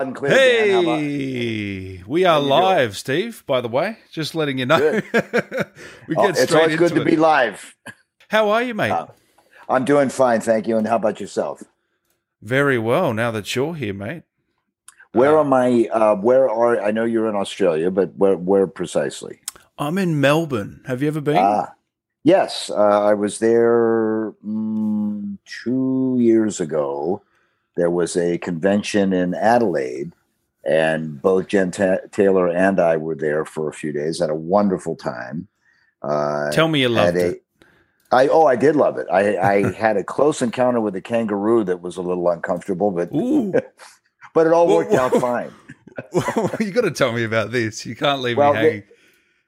and clear. Dan. How Hey, we are live, Steve. By the way, just letting you know. we get Oh, get it's straight always good to it. be live. How are you, mate? Uh, I'm doing fine, thank you. And how about yourself? Very well. Now that you're here, mate. Where Uh, am I? Uh, where are I know you're in Australia, but where where precisely? I'm in Melbourne. Have you ever been? Ah, yes, uh, I was there mm, two years ago. There was a convention in Adelaide, and both Jen Ta- Taylor and I were there for a few days. Had a wonderful time. Uh, Tell me you loved a- it. I oh, I did love it. I, I had a close encounter with a kangaroo that was a little uncomfortable, but but it all Whoa, worked out fine. you got to tell me about this. You can't leave Well, me they- hanging.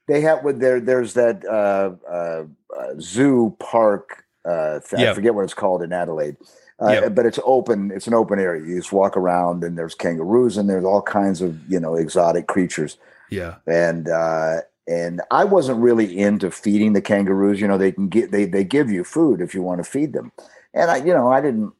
They have with there. There's that uh, uh, uh, zoo park. Uh, th- Yeah. I forget what it's called in Adelaide, uh, Yeah. but it's open. It's an open area. You just walk around, and there's kangaroos, and there's all kinds of you know exotic creatures. yeah. And uh, and I wasn't really into feeding the kangaroos. You know, they can get they they give you food if you want to feed them, and I you know I didn't.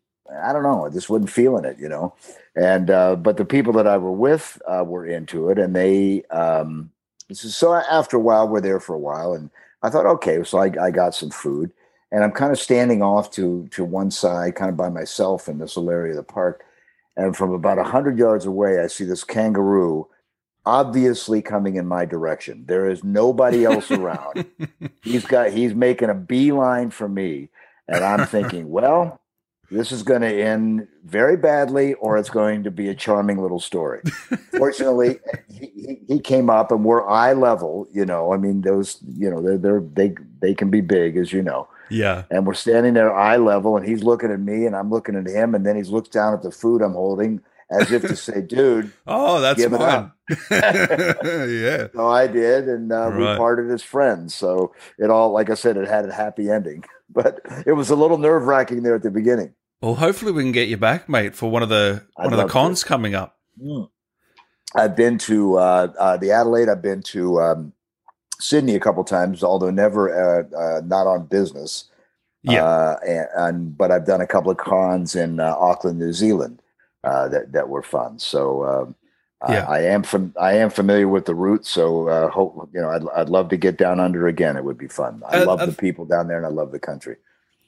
I don't know. I just wasn't feeling it, you know. And uh, but the people that I were with uh, were into it, and they. Um, so after a while, we're there for a while, and I thought, okay, so I, I got some food, and I'm kind of standing off to to one side, kind of by myself in this little area of the park, and from about a hundred yards away, I see this kangaroo, obviously coming in my direction. There is nobody else around. he's got he's making a beeline for me, and I'm thinking, well, this is going to end very badly, or it's going to be a charming little story. Fortunately, he, he, he came up, and we're eye level. You know, I mean, those you know they're, they're they they can be big, as you know. Yeah. And we're standing there eye level, and he's looking at me, and I'm looking at him, and then he looks down at the food I'm holding, as if to say, "Dude." Oh, that's Give it mine. yeah. So I did, and uh, we parted as friends. So it all, like I said, it had a happy ending, but it was a little nerve wracking there at the beginning. Well, hopefully we can get you back, mate, for one of the I'd one of the to. cons coming up. I've been to uh, uh, the Adelaide. I've been to um, Sydney a couple times, although never uh, uh, not on business. Yeah. Uh, and, and but I've done a couple of cons in uh, Auckland, New Zealand, uh, that that were fun. So um, Yeah. I, I am fam- I am familiar with the route. So uh, hope you know I'd I'd love to get down under again. It would be fun. I Uh, love uh, the people down there, and I love the country.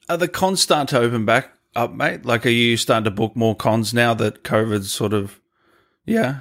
Are the cons starting to open back up, mate? Like, are you starting to book more cons now that COVID's sort of, yeah?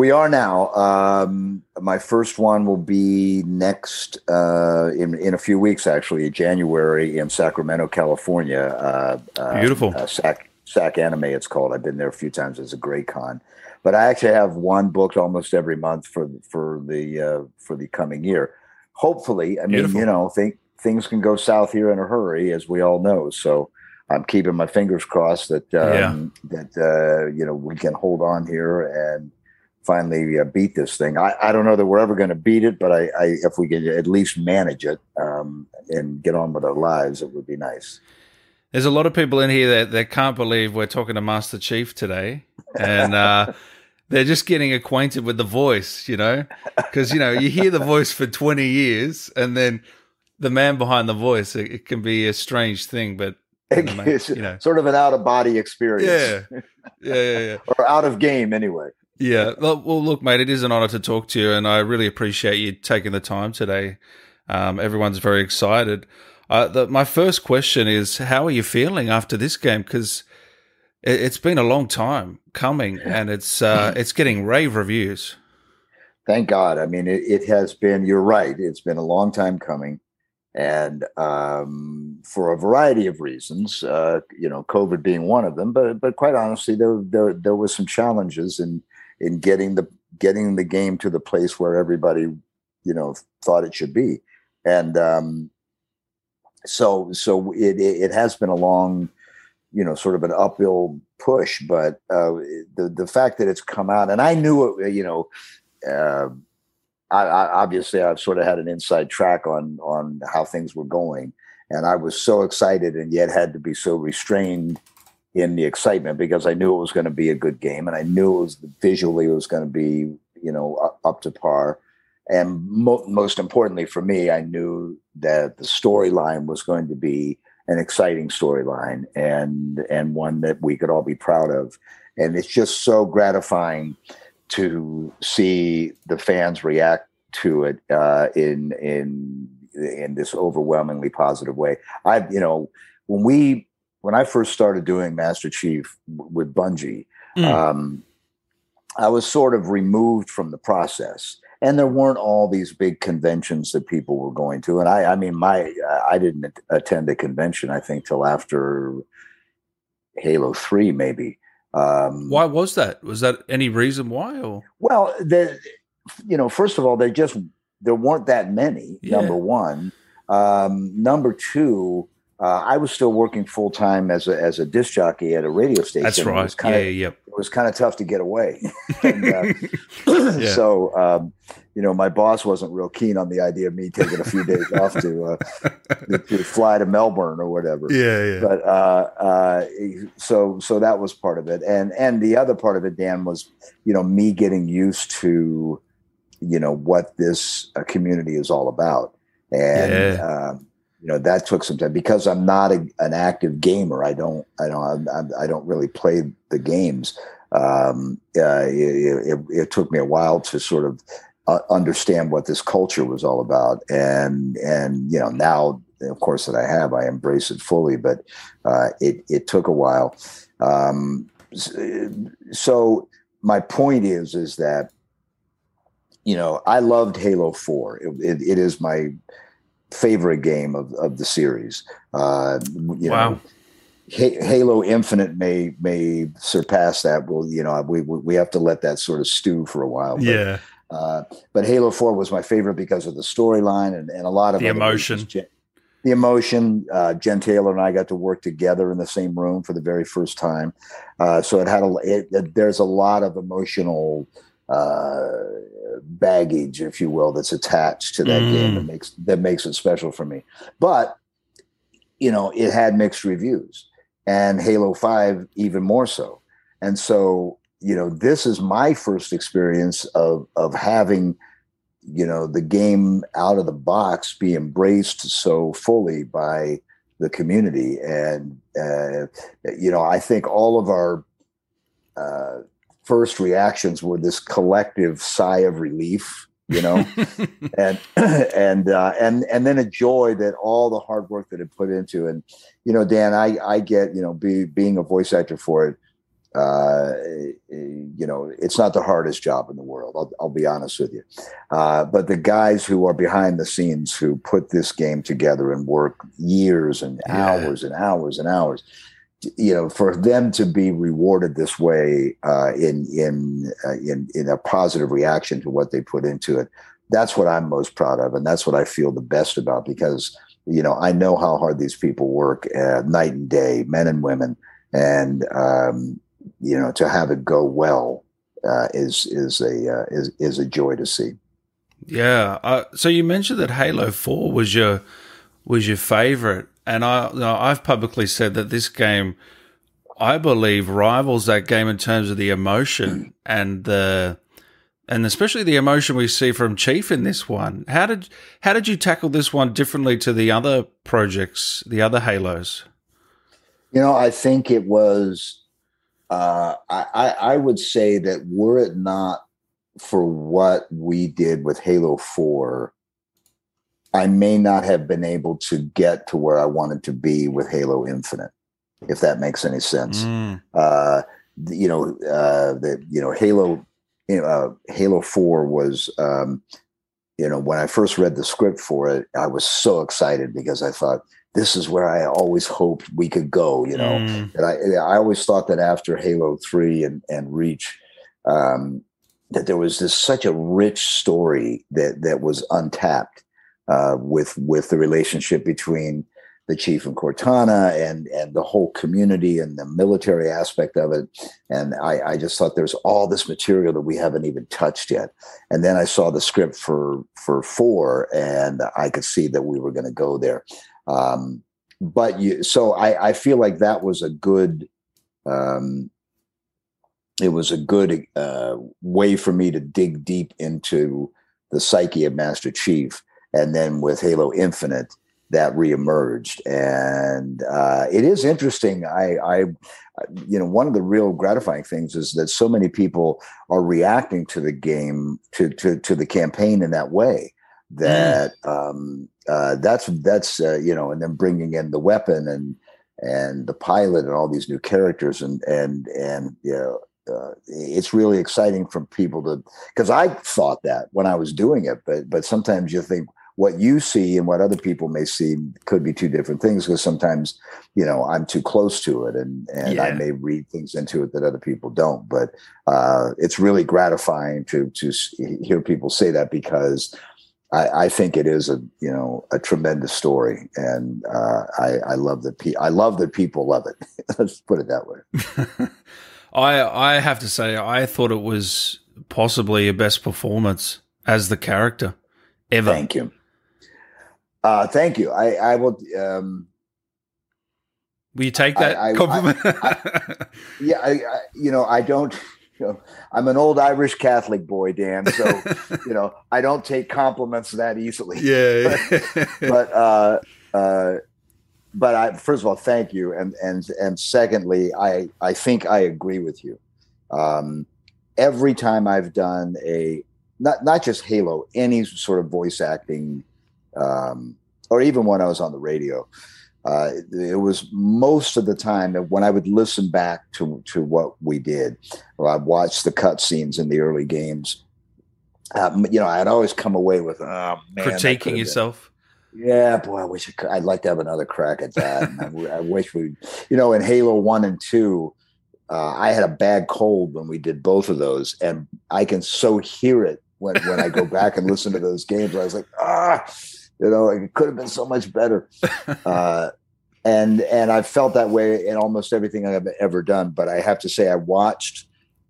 We are now. Um, my first one will be next uh, in in a few weeks, actually, January in Sacramento, California. Uh, uh, Beautiful. Uh, Sac Sac Anime, it's called. I've been there a few times. It's a great con, but I actually have one booked almost every month for for the uh, for the coming year. Hopefully, I mean, Beautiful. you know, think things can go south here in a hurry, as we all know. So. I'm keeping my fingers crossed that um, that uh, you know we can hold on here and finally uh, beat this thing. I, I don't know that we're ever going to beat it, but I, I if we can at least manage it um, and get on with our lives, it would be nice. There's a lot of people in here that, that can't believe we're talking to Master Chief today. And uh, they're just getting acquainted with the voice, you know? Because, you know, you hear the voice for 20 years and then the man behind the voice, it, it can be a strange thing, but, you know, It's you know. sort of an out of body experience, Yeah. Yeah, yeah, yeah. or out of game anyway. Yeah. Well, well, look, mate, it is an honor to talk to you, and I really appreciate you taking the time today. Um, everyone's very excited. Uh, the, my first question is, how are you feeling after this game? Because it, it's been a long time coming, and it's uh, it's getting rave reviews. Thank God. I mean, it, it has been. You're right. It's been a long time coming, and um, for a variety of reasons. Uh, you know, COVID being one of them. But but quite honestly, there there there was some challenges in in getting the getting the game to the place where everybody you know thought it should be, and um, so so it it has been a long you know sort of an uphill push but uh the the fact that it's come out and i knew it you know uh, I, I obviously I've sort of had an inside track on on how things were going, and I was so excited, and yet had to be so restrained in the excitement because I knew it was going to be a good game, and I knew it was visually it was going to be you know up, to par, and mo- most importantly for me, I knew that the storyline was going to be an exciting storyline and and one that we could all be proud of and it's just so gratifying to see the fans react to it uh, in in in this overwhelmingly positive way. I, you know, when we when I first started doing Master Chief with Bungie, mm. um, I was sort of removed from the process, and there weren't all these big conventions that people were going to. And I, I mean, my I didn't attend a convention. I think till after Halo Three, maybe. Um, why was that? Was that any reason why? Or well, the you know, first of all, they just there weren't that many. Yeah. Number one, um, number two. Uh, I was still working full time as a as a disc jockey at a radio station. That's right. It was kind yeah, of, yep. It was kind of tough to get away. and, uh, yeah. So, um, you know, my boss wasn't real keen on the idea of me taking a few days off to, uh, to fly to Melbourne or whatever. Yeah, yeah. But uh, uh, so so that was part of it, and and the other part of it, Dan, was you know me getting used to you know what this uh, community is all about, and. Yeah. You know that took some time because I'm not a, an active gamer. I don't, I don't, I, I don't really play the games. Um, uh, it, it, it, took me a while to sort of uh, understand what this culture was all about, and and you know now, of course, that I have, I embrace it fully. But uh, it it took a while. Um, so my point is, is that you know, I loved Halo Four. It, it is my favorite game of, of the series. Uh, you wow. know, Halo Infinite may may surpass that. Well, you know, we we have to let that sort of stew for a while. But, yeah. Uh, but Halo Four was my favorite because of the storyline and, and a lot of the emotion. the emotion. Uh, Jen Taylor and I got to work together in the same room for the very first time, uh, so it had a. It, it, there's a lot of emotional uh, baggage, if you will, that's attached to that mm. game that makes that makes it special for me. But you know, it had mixed reviews, and Halo Five even more so. And so, you know, this is my first experience of of having, you know, the game out of the box be embraced so fully by the community, and uh, you know, I think all of our uh, first reactions were this collective sigh of relief you know? And and uh, and and then a joy that all the hard work that it put into. And you know dan i i get you know be, being a voice actor for it uh, you know it's not the hardest job in the world i'll, I'll be honest with you. Uh, but the guys who are behind the scenes who put this game together and work years and hours yeah. and hours and hours you know, for them to be rewarded this way uh, in in uh, in in a positive reaction to what they put into it, that's what I'm most proud of, and that's what I feel the best about because you know I know how hard these people work uh, night and day, men and women, and um, you know to have it go well uh, is is a uh, is is a joy to see. Yeah. Uh, so you mentioned that Halo Four was your was your favorite and I, you know, I've publicly said that this game, I believe, rivals that game in terms of the emotion and the, and especially the emotion we see from Chief in this one. How did how did you tackle this one differently to the other projects, the other Halos? You know, I think it was. Uh, I, I would say that were it not for what we did with Halo Four, I may not have been able to get to where I wanted to be with Halo Infinite, if that makes any sense. Mm. Uh, you know, uh, the you know Halo, you know, uh, Halo Four was, um, you know, when I first read the script for it, I was so excited because I thought this is where I always hoped we could go. You know, mm. and I I always thought that after Halo Three and and Reach. Um, that there was this such a rich story that that was untapped uh, with with the relationship between the chief and Cortana and and the whole community and the military aspect of it. And I, I just thought there's all this material that we haven't even touched yet. And then I saw the script for for four, and I could see that we were going to go there. Um, but you, so I, I feel like that was a good. Um, it was a good uh, way for me to dig deep into the psyche of Master Chief and then with Halo Infinite, that reemerged, and uh, it is interesting. I, I, you know, one of the real gratifying things is that so many people are reacting to the game, to to to the campaign in that way. That mm. um, uh, that's that's uh, you know, and then bringing in the weapon and and the pilot and all these new characters and and and you know uh, it's really exciting for people to because I thought that when I was doing it, but but sometimes you think what you see and what other people may see could be two different things because sometimes you know I'm too close to it and and yeah. I may read things into it that other people don't. But uh, it's really gratifying to to hear people say that because I, I, think it is a you know a tremendous story, and uh, I, I love that pe- I love that people love it. Let's put it that way. I I have to say I thought it was possibly a best performance as the character ever. Thank you. Uh, thank you. I I will. Um, will you take that I, I, compliment? I, yeah, I, you know I don't you know, I'm an old Irish Catholic boy, Dan. So, you know, I don't take compliments that easily. Yeah. but, but, uh, uh, but I, first of all, thank you. And, and, and secondly, I, I think I agree with you. Um, every time I've done a, not, not just Halo, any sort of voice acting, um, or even when I was on the radio, uh, it was most of the time that when I would listen back to to what we did, or I'd watch the cutscenes in the early games. Um, you know, I'd always come away with, oh man, critiquing yourself. Been. Yeah, boy, I wish I could, I'd like to have another crack at that. I, I, wish we, you know, in Halo One and Two, uh, I had a bad cold when we did both of those, and I can so hear it when when I go back and listen to those games. I was like, ah you know, it could have been so much better. Uh, and and I've felt that way in almost everything I've ever done. But I have to say, I watched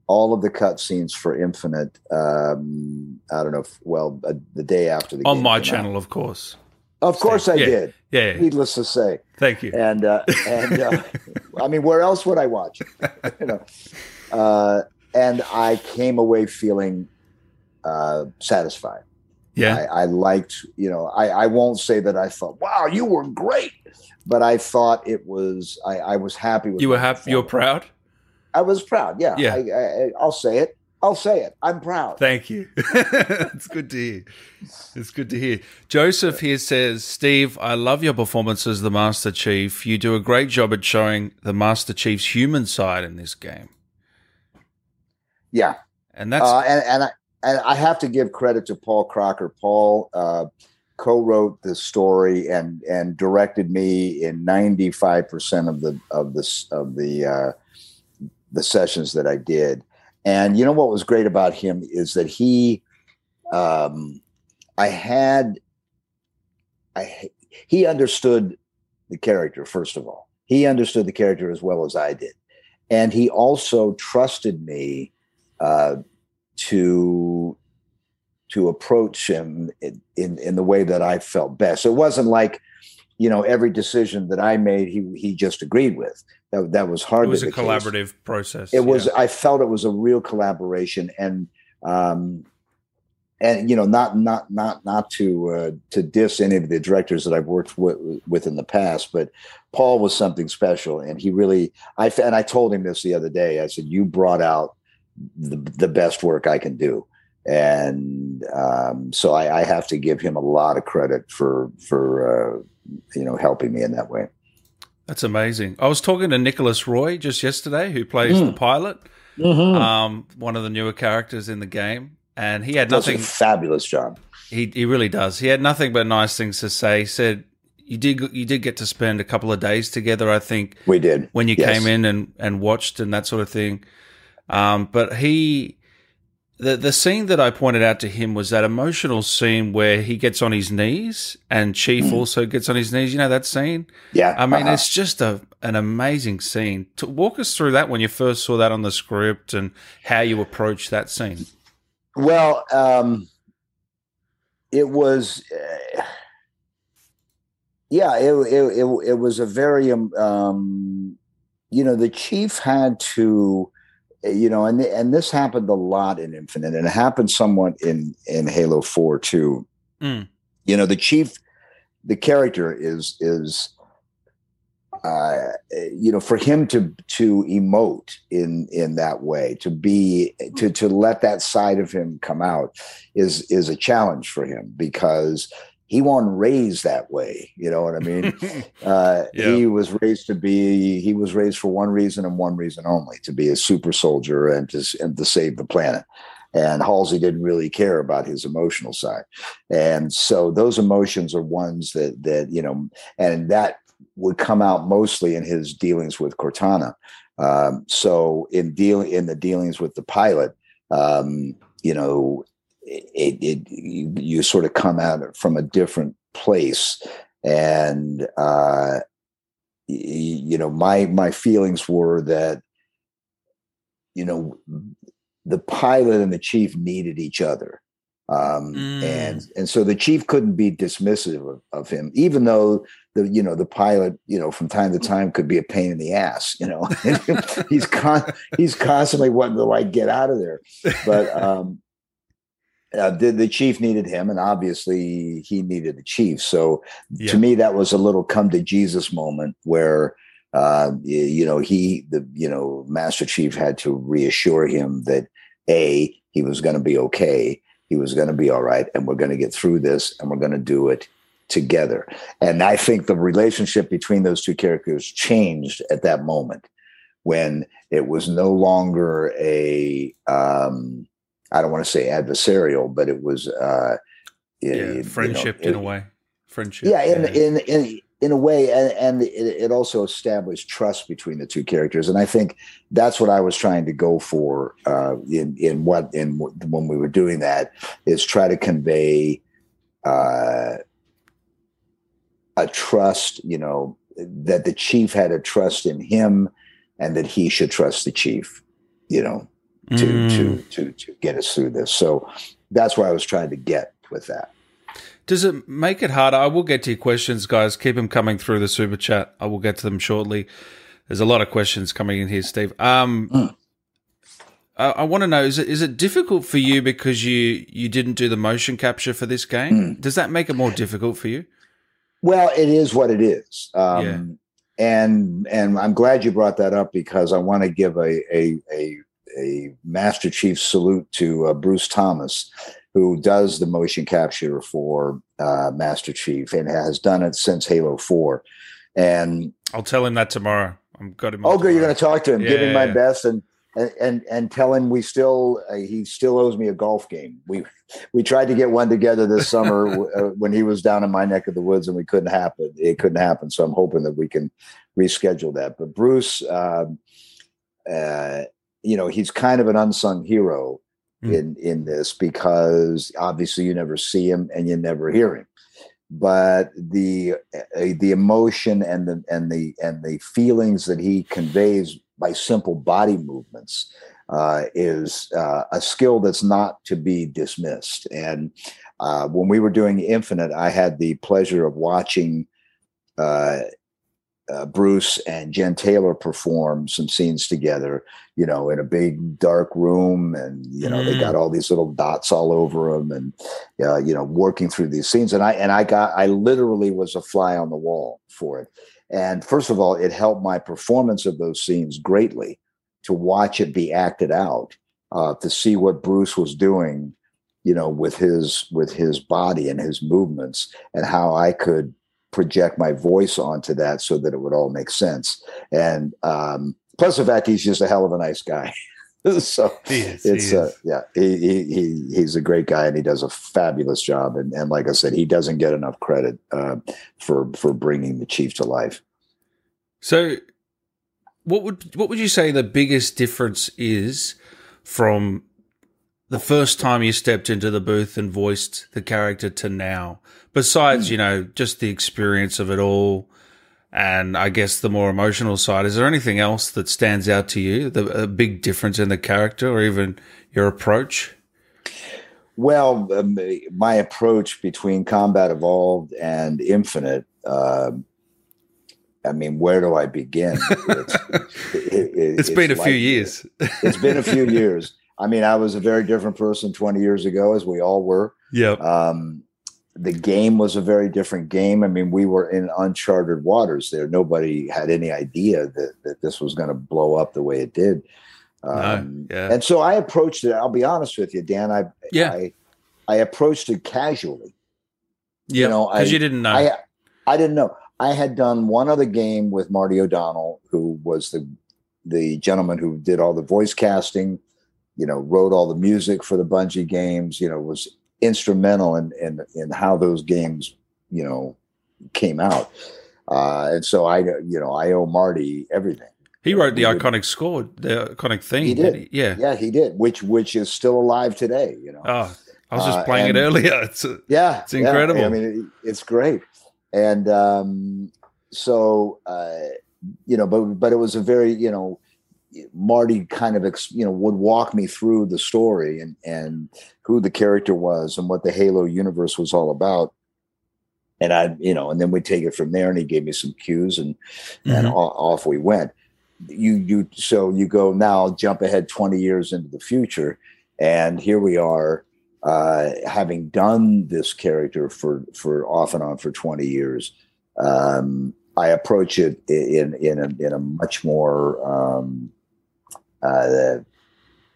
all of the cutscenes for Infinite. Um, I don't know, if, well, uh, the day after the on my channel, out. of course. Of course, I yeah. did. Yeah, yeah, Needless to say. Thank you. And uh, and uh, I mean, where else would I watch? you know, uh, and I came away feeling uh, satisfied. Yeah. I, I liked, you know, I, I won't say that I thought, wow, you were great, but I thought it was, I, I was happy with You were happy, you're proud? I was proud. Yeah. Yeah. I, I, will say it. I'll say it. I'm proud. Thank you. it's good to hear. It's good to hear. Joseph here says, Steve, I love your performance as the Master Chief. You do a great job at showing the Master Chief's human side in this game. Yeah. And that's uh, and, and I, and I have to give credit to Paul Crocker. Paul uh, co-wrote the story and and directed me in ninety five percent of the of the of the uh, the sessions that I did. And you know what was great about him is that he, um, I had, I he understood the character first of all. He understood the character as well as I did, and he also trusted me uh, to to approach him in, in, in the way that I felt best. So it wasn't like, you know, every decision that I made, he he just agreed with. That that was hard. It was a collaborative case. process. It was. I felt it was a real collaboration, and um, and you know, not not not not to uh, to diss any of the directors that I've worked with, with in the past, but Paul was something special, and he really. I and I told him this the other day. I said, "You brought out the, the best work I can do. And um, so I, I, have to give him a lot of credit for for uh, you know helping me in that way. That's amazing. I was talking to Nicolas Roye just yesterday, who plays mm. the pilot, mm-hmm. um, one of the newer characters in the game, and he had nothing. fabulous job. He he really does. He had nothing but nice things to say. He said you did you did get to spend a couple of days together. I think we did when you yes. came in and and watched and that sort of thing. Um, but he, the the scene that I pointed out to him was that emotional scene where he gets on his knees and Chief mm. also gets on his knees. You know that scene? Yeah. I mean, uh-huh. it's just a an amazing scene. To walk us through that when you first saw that on the script and how you approached that scene. Well, um, it was. Uh, yeah, it, it, it it was a very um, um, you know the chief had to you know, and and this happened a lot in Infinite, and it happened somewhat in in Halo Four too. Mm. You know, the chief the character is is uh, you know, for him to to emote in in that way, to be to to let that side of him come out, is is a challenge for him because he wasn't raised that way. You know what I mean? uh, yeah. He was raised to be. He was raised for one reason and one reason only: to be a super soldier and to and to save the planet. And Halsey didn't really care about his emotional side, and so those emotions are ones that that you know, and that would come out mostly in his dealings with Cortana. Um, so in deal in the dealings with the pilot, um, you know, it, it you, you, sort of come out from a different place, and uh, you know, my my feelings were that you know the pilot and the chief needed each other um, mm. and and so the chief couldn't be dismissive of, of, him, even though the you know the pilot you know from time to time could be a pain in the ass. You know, he's con- he's constantly wanting to like get out of there, but um, uh, the, the chief needed him, and obviously he needed the chief. So yeah. to me, that was a little come to Jesus moment where uh, you, you know he the you know Master Chief had to reassure him that a he was going to be okay he was going to be all right, and we're going to get through this, and we're going to do it together. And I think the relationship between those two characters changed at that moment when it was no longer a um, I don't want to say adversarial, but it was uh, yeah, friendship you know, in it, a way. Friendship. Yeah, in, yeah. in in in a way, and, and it, it, also established trust between the two characters, and I think that's what I was trying to go for uh, in in what in when we were doing that is try to convey uh, a trust, you know, that the chief had a trust in him, and that he should trust the chief, you know, to mm. to to to get us through this. So that's where I was trying to get with that. Does it make it harder? I will get to your questions, guys. Keep them coming through the super chat. I will get to them shortly. There's a lot of questions coming in here, Steve. Um, mm. I, I want to know: is it is it difficult for you because you you didn't do the motion capture for this game? Mm. Does that make it more difficult for you? Well, it is what it is. Um, yeah. And and I'm glad you brought that up because I want to give a a a, a Master Chief salute to uh, Bruce Thomas who does the motion capture for uh, Master Chief and has done it since Halo Four. And I'll tell him that tomorrow. I'm got him. Oh, good. You're going to talk to him. Yeah, give him my best and and and tell him we still uh, he still owes me a golf game. We we tried to get one together this summer uh, when he was down in my neck of the woods and we couldn't happen. It couldn't happen. So I'm hoping that we can reschedule that. But Bruce, um, uh, you know, he's kind of an unsung hero mm. in in this because obviously you never see him and you never hear him but the uh, the emotion and the and the and the feelings that he conveys by simple body movements uh, is uh, a skill that's not to be dismissed. And uh, when we were doing Infinite, I had the pleasure of watching uh, Bruce and Jen Taylor perform some scenes together, you know, in a big dark room, and you know mm. they got mm. all these little dots all over them, and uh, you know, working through these scenes. And I and I got I literally was a fly on the wall for it. And first of all, it helped my performance of those scenes greatly to watch it be acted out, uh, to see what Bruce was doing, you know, with his with his body and his movements, and how I could project my voice onto that so that it would all make sense. And um, plus the fact he's just a hell of a nice guy. so is, it's uh, yeah, he, he he's a great guy and he does a fabulous job. And and like I said, he doesn't get enough credit uh, for for bringing the chief to life. So, what would what would you say the biggest difference is from the first time you stepped into the booth and voiced the character to now? besides, mm. you know, just the experience of it all and I guess the more emotional side, is there anything else that stands out to you? The, a big difference in the character or even your approach? Well, um, my approach between Combat Evolved and Infinite, uh, I mean, where do I begin? It's, it, it, it's been a like, few years. it's been a few years. I mean, I was a very different person 20 years ago, as we all were. Yeah. Um, the game was a very different game. I mean, we were in uncharted waters there. Nobody had any idea that, that this was going to blow up the way it did. Um, no, yeah. And so I approached it. I'll be honest with you, Dan. I yeah. I, I approached it casually. Yeah, you know, because you didn't know. I, I didn't know. I had done one other game with Marty O'Donnell, who was the the gentleman who did all the voice casting. You know, wrote all the music for the Bungie games. You know, was instrumental in in, in how those games you know came out. Uh, and so I, you know, I owe Marty everything. He wrote the iconic score, the iconic theme. He did. He? Yeah, yeah, he did. Which which is still alive today. You know. Oh, I was just uh, playing and, it earlier. It's a, yeah, it's incredible. Yeah. I mean, it, it's great. And um, so, uh, you know, but but it was a very, you know, Marty kind of, you know, would walk me through the story and and who the character was and what the Halo universe was all about and I, you know, and then we take it from there. And he gave me some cues, and mm-hmm. and off we went you you so you go now jump ahead 20 years into the future and here we are uh, having done this character for for off and on for 20 years um, i approach it in in a, in a much more um, uh,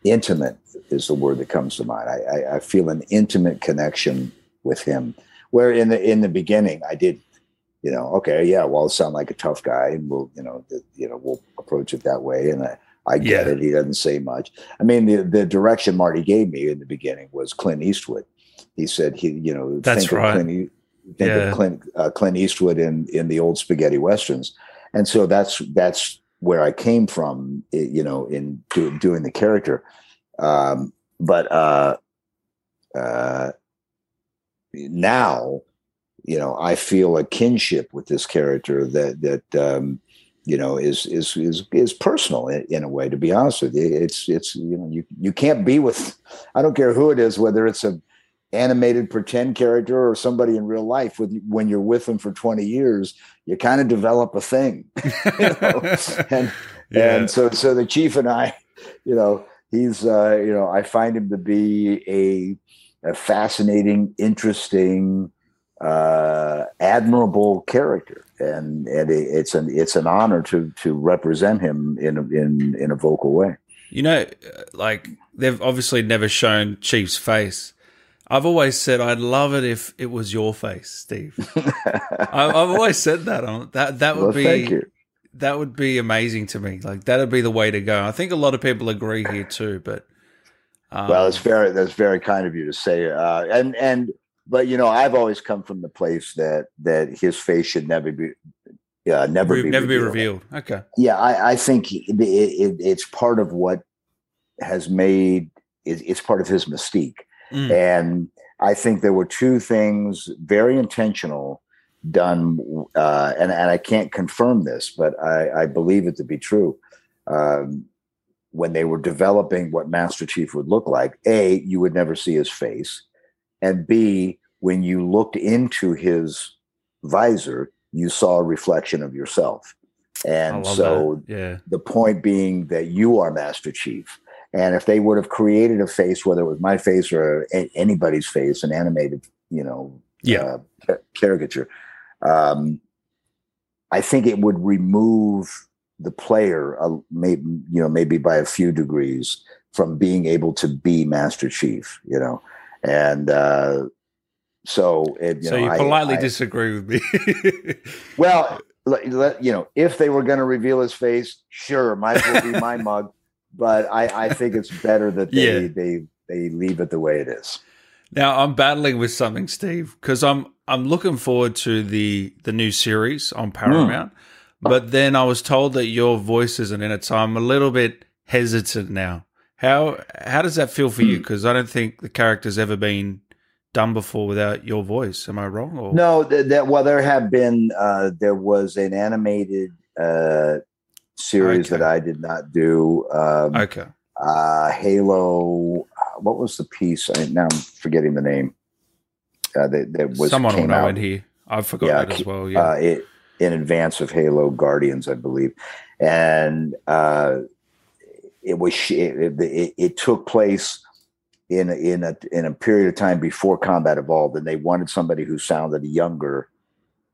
intimate is the word that comes to mind I, I, I feel an intimate connection with him where in the in the beginning i did you know, okay, yeah, well, sound like a tough guy, and we'll, you know, the, you know, we'll approach it that way. And I, I get yeah. it. He doesn't say much. I mean, the the direction Marty gave me in the beginning was Clint Eastwood. He said he, you know, that's right. Clint, think yeah. of Clint uh, Clint Eastwood in in the old spaghetti westerns, and so that's that's where I came from. You know, in do, doing the character. Um, but uh, uh, now you know, I feel a kinship with this character that that um, you know is is is is personal in, in, a way. To be honest with you, it's it's you know you you can't be with. I don't care who it is, whether it's a animated pretend character or somebody in real life. With when you're with them for 20 years, you kind of develop a thing. you know? and yeah. and so so the chief and I, you know, he's uh, you know I find him to be a a fascinating, interesting uh, admirable character, and and it's an it's an honor to to represent him in a, in in a vocal way. You know, like they've obviously never shown Chief's face. I've always said I'd love it if it was your face, Steve. I've, always said that. That that would well, be that would be amazing to me. Like that'd be the way to go. I think a lot of people agree here too. But um, well, it's very that's very kind of you to say. Uh, and and but you know, I've always come from the place that that his face should never be, uh, never be never revealed. be revealed. Okay. Yeah, I, I think it, it, it's part of what has made it, it's part of his mystique, mm. and I think there were two things very intentional done, uh, and and I can't confirm this, but I, I believe it to be true. Um, when they were developing what Master Chief would look like, a you would never see his face and B, when you looked into his visor, you saw a reflection of yourself. And so yeah. the point being that you are Master Chief. And if they would have created a face, whether it was my face or a- anybody's face, an animated, you know, yeah. Uh, caricature, um, I think it would remove the player, uh, maybe you know, maybe by a few degrees from being able to be Master Chief. You know, and uh, so it, you so know, you politely I, I, disagree with me. well, you know, if they were going to reveal his face, sure, might as well be my mug. But I, I think it's better that they yeah. they they leave it the way it is. Now I'm battling with something, Steve, because I'm I'm looking forward to the the new series on Paramount. Mm. But then I was told that your voice isn't in it, so I'm a little bit hesitant now. How how does that feel for you? Because hmm. I don't think the character's ever been done before without your voice. Am I wrong? Or? No, that well, there have been. Uh, there was an animated uh, series okay. that I did not do. Um, okay. Uh, Halo. What was the piece? I, now I'm forgetting the name. Uh, that, that was someone will know out. in here. I forgot yeah, that as well. Yeah. Uh, it, in advance of Halo Guardians, I believe, and uh, it was it, it, it took place in in a in a period of time before combat evolved, and they wanted somebody who sounded younger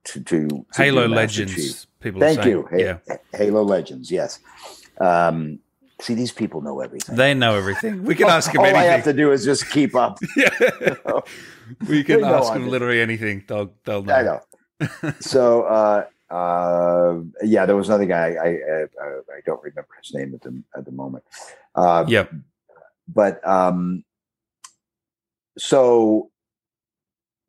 to to, to Halo Legends. Chief. People, thank you. Yeah. Halo Legends. Yes. Um, see, these people know everything. They know everything. We can ask them All anything. I have to do is just keep up. yeah. we can ask them literally anything. They'll they'll know. I know. so. uh uh, yeah, there was another guy. I, I, I don't remember his name at the at the moment. Uh, yeah, but um, so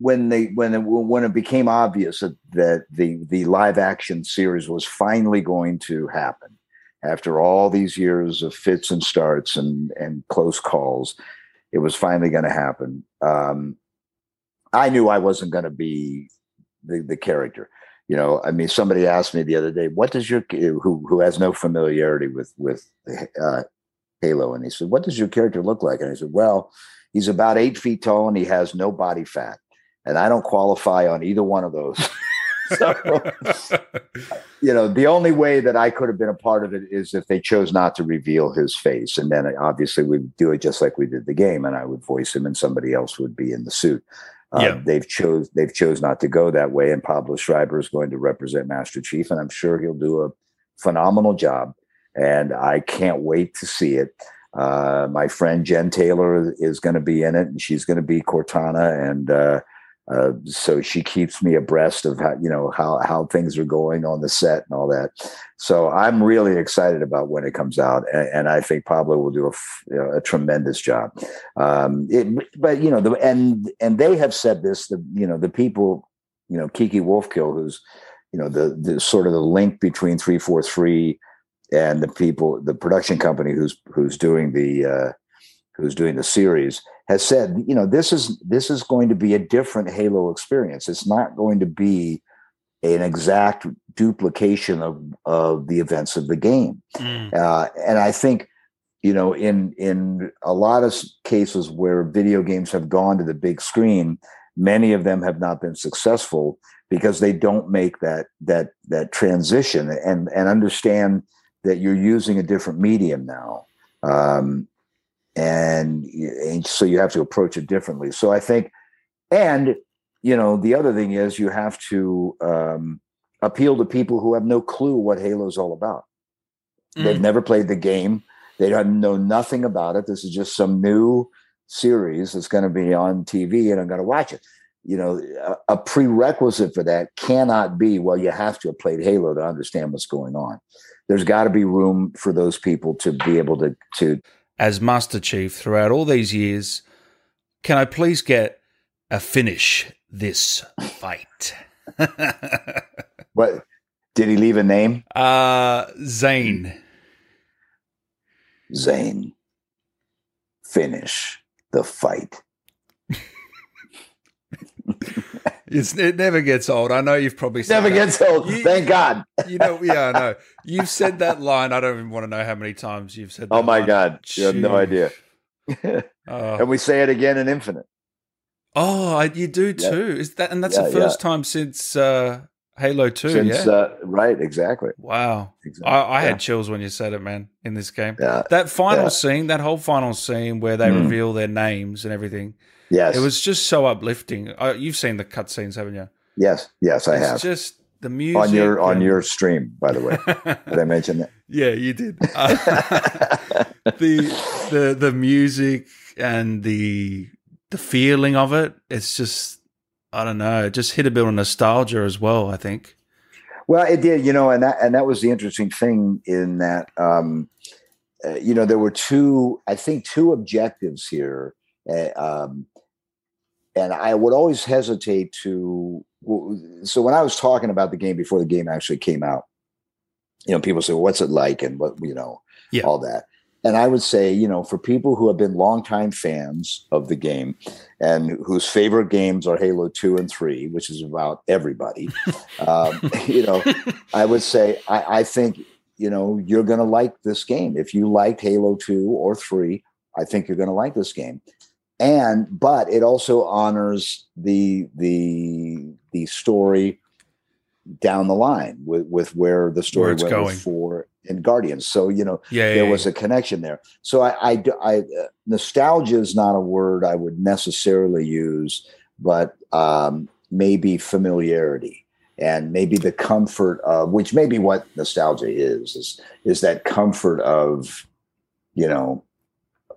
when they when it, when it became obvious that, that the the live action series was finally going to happen after all these years of fits and starts and and close calls, it was finally going to happen. Um, I knew I wasn't going to be the the character. You know i mean somebody asked me the other day what does your who who has no familiarity with with uh, halo? And he said what does your character look like? And i said well he's about eight feet tall and he has no body fat and i don't qualify on either one of those so you know the only way that i could have been a part of it is if they chose not to reveal his face and then obviously we'd do it just like we did the game and i would voice him and somebody else would be in the suit yeah. they've chose they've chose not to go that way, and Pablo Schreiber is going to represent Master Chief, and I'm sure he'll do a phenomenal job. And I can't wait to see it. Uh, my friend Jen Taylor is going to be in it, and she's going to be Cortana, and uh, uh, so she keeps me abreast of how you know how how things are going on the set and all that. So I'm really excited about when it comes out, and, and I think Pablo will do a, you know, a tremendous job. Um, it, but you know, the, and and they have said this. The you know the people, you know, Kiki Wolfkill, who's you know the the sort of the link between three four three and the people, the production company who's who's doing the uh, who's doing the series has said, you know, this is this is going to be a different Halo experience. It's not going to be an exact duplication of of the events of the game. Mm. Uh, and I think, you know, in in a lot of cases where video games have gone to the big screen, many of them have not been successful because they don't make that that that transition and and understand that you're using a different medium now. Um, and, and so you have to approach it differently. So I think, and you know, the other thing is you have to um, appeal to people who have no clue what Halo is all about. Mm. They've never played the game. They don't know nothing about it. This is just some new series that's going to be on TV, and I'm going to watch it. You know, a, a prerequisite for that cannot be well. You have to have played Halo to understand what's going on. There's got to be room for those people to be able to to as Master Chief throughout all these years. Can I please get a finish this fight? what did he leave a name? Uh Zane. Zane. Finish the fight. It's, it never gets old. I know you've probably never that. gets old. You, Thank God. You know, yeah, I know. You've said that line. I don't even want to know how many times you've said. That. Oh my line. God, you have no idea. uh, and we say it again in Infinite. Oh, you do too. Is that and that's yeah, the first yeah. time since uh, Halo Two? Since, yeah, uh, right, exactly. Wow, exactly. I, I had chills when you said it, man. In this game, yeah. that final scene, that whole final scene where they mm. reveal their names and everything Yes. It was just so uplifting. Uh, you've seen the cutscenes, haven't you? Yes. Yes, I it's have. Just the music on your on your stream, by the way. did I mention that? Yeah, you did. Uh, the the the music and the the feeling of it. It's just I don't know. It just hit a bit of nostalgia as well. I think. Well, it did, you know, and that and that was the interesting thing in that, um, uh, you know, there were two, I think, two objectives here. Uh, um, and I would always hesitate to. So when I was talking about the game before the game actually came out, you know, people say, well, "What's it like?" and what you know, yeah. all that. And I would say, you know, for people who have been longtime fans of the game and whose favorite games are Halo 2 and 3, which is about everybody, um, you know, I would say, I, I think, you know, you're going to like this game. If you liked Halo 2 or 3, I think you're going to like this game and but it also honors the the the story down the line with, with where the story where went going. for in Guardians. So you know, yeah, there yeah, was yeah. a connection there. So I, I, I uh, nostalgia is not a word I would necessarily use, but um, maybe familiarity and maybe the comfort of which maybe what nostalgia is is is that comfort of you know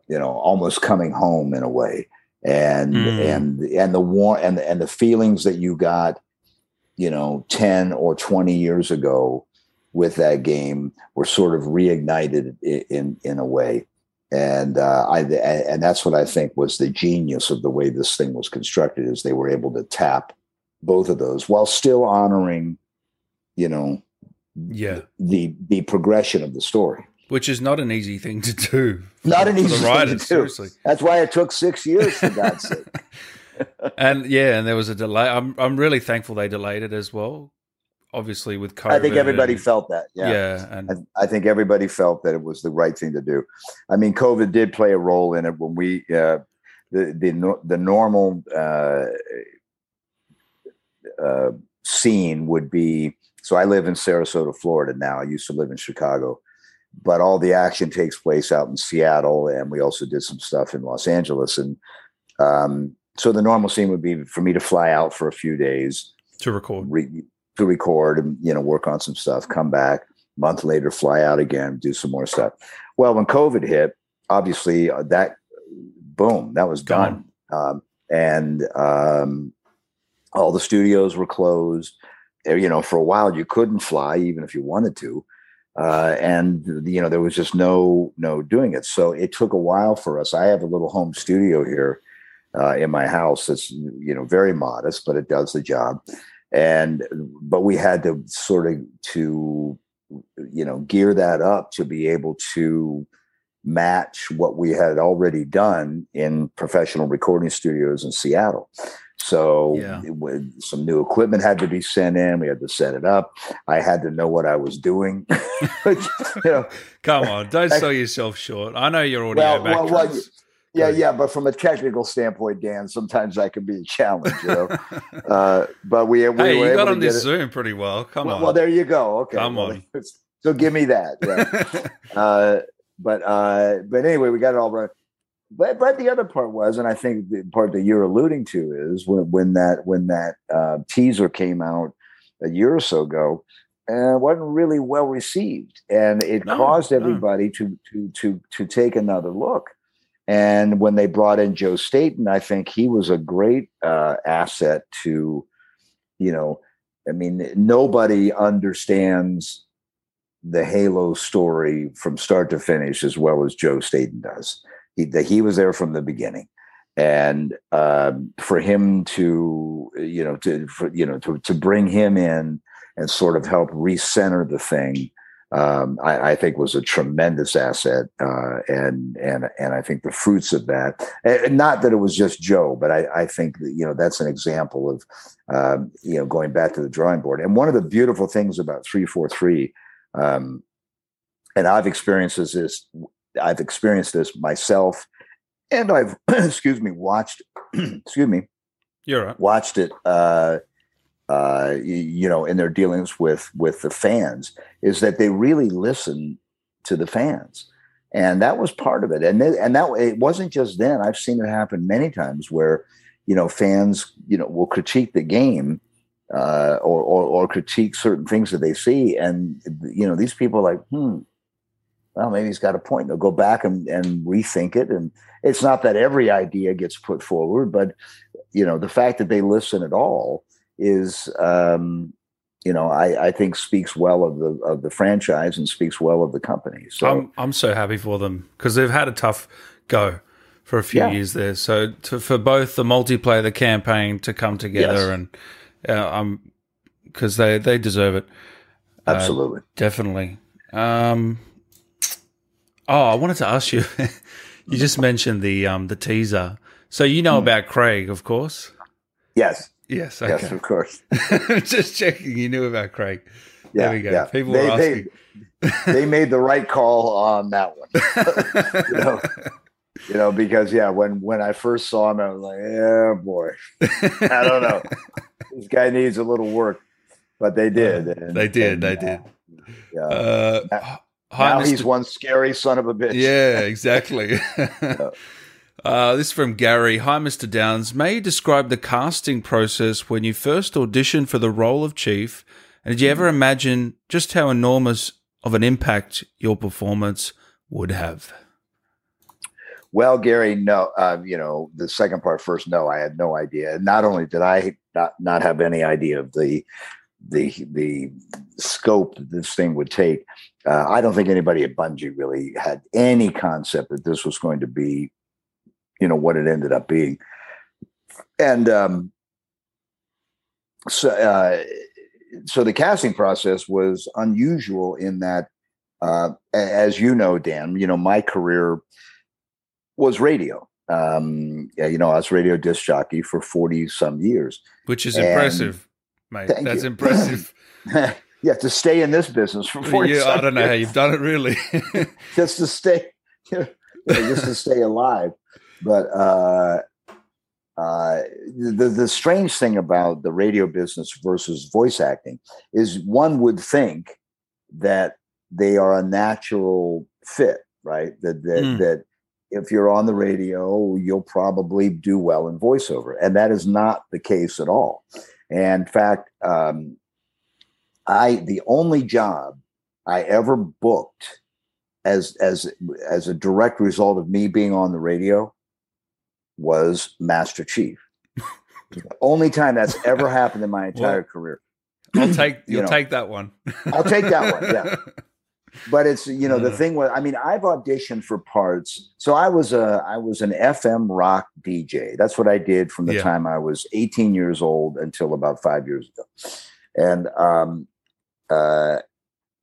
you know almost coming home in a way. And mm. and and the war and and the feelings that you got you know 10 or 20 years ago with that game were sort of reignited in in a way. And uh, I and that's what I think was the genius of the way this thing was constructed is they were able to tap both of those while still honoring you know yeah. the the progression of the story which is not an easy thing to do not an easy thing to do seriously. that's why it took six years for god's sake and yeah, and there was a delay. I'm I'm really thankful they delayed it as well. Obviously, with COVID, I think everybody and, felt that. Yeah, yeah, and I, I, think everybody felt that it was the right thing to do. I mean, COVID did play a role in it when we uh, the the the normal uh, uh, scene would be. So I live in Sarasota, Florida now. I used to live in Chicago, but all the action takes place out in Seattle, and we also did some stuff in Los Angeles. And um, so the normal scene would be for me to fly out for a few days to record, re, to record, and you know work on some stuff. Come back a month later, fly out again, do some more stuff. Well, when COVID hit, obviously uh, that boom, that was done, um, and um, all the studios were closed. You know, for a while you couldn't fly even if you wanted to. Uh, and you know there was just no no doing it so it took a while for us i have a little home studio here uh, in my house. that's you know very modest, but it does the job. And but we had to sort of to you know gear that up to be able to match what we had already done in professional recording studios in Seattle. So yeah. some new equipment had to be sent in. We had to set it up. I had to know what I was doing. you know, Come on, don't sell yourself short. I know you're audio well, well, well, yeah, yeah, but from a technical standpoint, Dan, sometimes that can be a challenge, you know. uh, but we, we hey, you got on this Zoom pretty well. Come well, on. Well, there you go. Okay, come well, on. So give me that. Yeah. uh, but uh, but anyway, we got it all right. But but the other part was, and I think the part that you're alluding to is when when that when that uh, teaser came out a year or so ago, uh, wasn't really well received, and it no, caused everybody no. to to to to take another look and when they brought in Joe Staten, I think he was a great uh, asset to, you know, I mean, nobody understands the Halo story from start to finish as well as Joe Staten does. He, he was there from the beginning. And um, for him to, you know, to, for, you know, to, to bring him in and sort of help recenter the thing um, I, I, think was a tremendous asset, uh, and and and I think the fruits of that. And not that it was just Joe, but I, I think that, you know that's an example of um, you know going back to the drawing board. And one of the beautiful things about three four three, um, and I've experienced this. I've experienced this myself, and I've excuse me watched excuse me, you're right. watched it. Uh, uh, you know, in their dealings with with the fans, is that they really listen to the fans, and that was part of it. And they, and that it wasn't just then. I've seen it happen many times where, you know, fans, you know, will critique the game, uh, or, or or critique certain things that they see, and you know, these people are like, hmm, well, maybe he's got a point. They'll go back and, and rethink it. And it's not that every idea gets put forward, but you know, the fact that they listen at all is um, you know I, I think speaks well of the of the franchise and speaks well of the company. So I'm I'm so happy for them because they've had a tough go for a few yeah. years there. So to, for both the multiplayer, the campaign to come together, yes. and uh, I'm because they they deserve it. Uh, Absolutely, uh, definitely. Um, oh, I wanted to ask you. you just mentioned the um the teaser, so you know hmm. about Craig, of course. Yes. Yes, okay. yes, of course. Just checking. You knew about Craig. Yeah, there we go. Yeah. People they, were asking. They, they made the right call on that one. you, know, you know, because yeah, when when I first saw him, I was like, yeah, boy, I don't know. this guy needs a little work. but they did. And, they did. And, they did. Yeah. Uh, now, now he's one scary son of a bitch. Yeah, exactly. Uh, this is from Gary. Hi, Mr. Downes. May you describe the casting process when you first auditioned for the role of Chief? And did you ever imagine just how enormous of an impact your performance would have? Well, Gary, no, uh, you know, the second part first, no, I had no idea. Not only did I not, not have any idea of the the the scope that this thing would take, uh, I don't think anybody at Bungie really had any concept that this was going to be you know what it ended up being. And um, so uh, so the casting process was unusual in that uh, as you know dan you know my career was radio. Um, you know i was radio disc jockey for 40 some years. Which is and impressive mate that's you. impressive yeah to stay in this business for 40 yeah, i don't know years. how you've done it really just to stay you know, just to stay alive but uh, uh, the the strange thing about the radio business versus voice acting is one would think that they are a natural fit, right? That that mm. that if you're on the radio, you'll probably do well in voiceover, and that is not the case at all. And in fact, um, I the only job I ever booked as as as a direct result of me being on the radio was Master Chief. the only time that's ever happened in my entire well, career. I'll take you'll you know, take that one. I'll take that one. Yeah. But it's you know the thing was I mean I've auditioned for parts so I was a I was an FM rock DJ that's what I did from the yeah. time I was 18 years old until about five years ago and um uh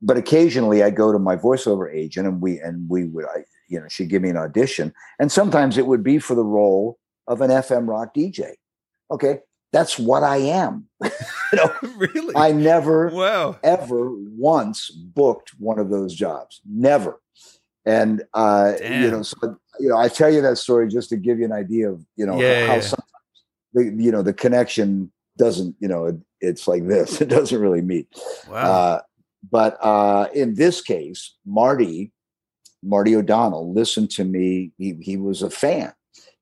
but occasionally I go to my voiceover agent and we and we would I, you know, she'd give me an audition. And sometimes it would be for the role of an FM rock DJ. Okay. That's what I am. you know, really? I never wow. ever once booked one of those jobs. Never. And uh, Damn. you know, so you know, I tell you that story just to give you an idea of, you know, yeah, how yeah. sometimes the you know the connection doesn't, you know, it, it's like this. It doesn't really meet. Wow. Uh, but uh, in this case, Marty Marty O'Donnell listened to me. He, he was a fan.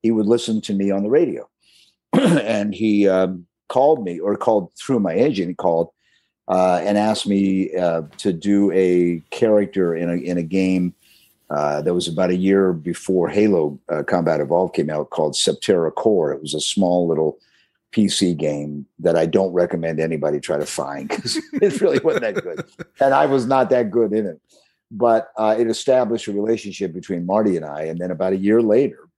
He would listen to me on the radio. and he um, called me or called through my agent, he called uh, and asked me uh, to do a character in a, in a game uh, that was about a year before Halo uh, Combat Evolved came out called Septerra Core. It was a small little PC game that I don't recommend anybody try to find because it really wasn't that good. And I was not that good in it but uh, it established a relationship between Marty and I. And then about a year later,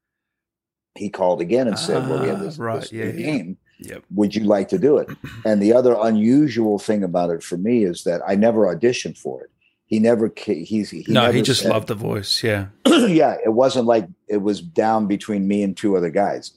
he called again and said, "Well, we have this, right. this yeah, game. Yep. Would you like to do it?" And the other unusual thing about it for me is that I never auditioned for it. He never. He's he no. Never he just said, loved the voice. Yeah. yeah. It wasn't like it was down between me and two other guys.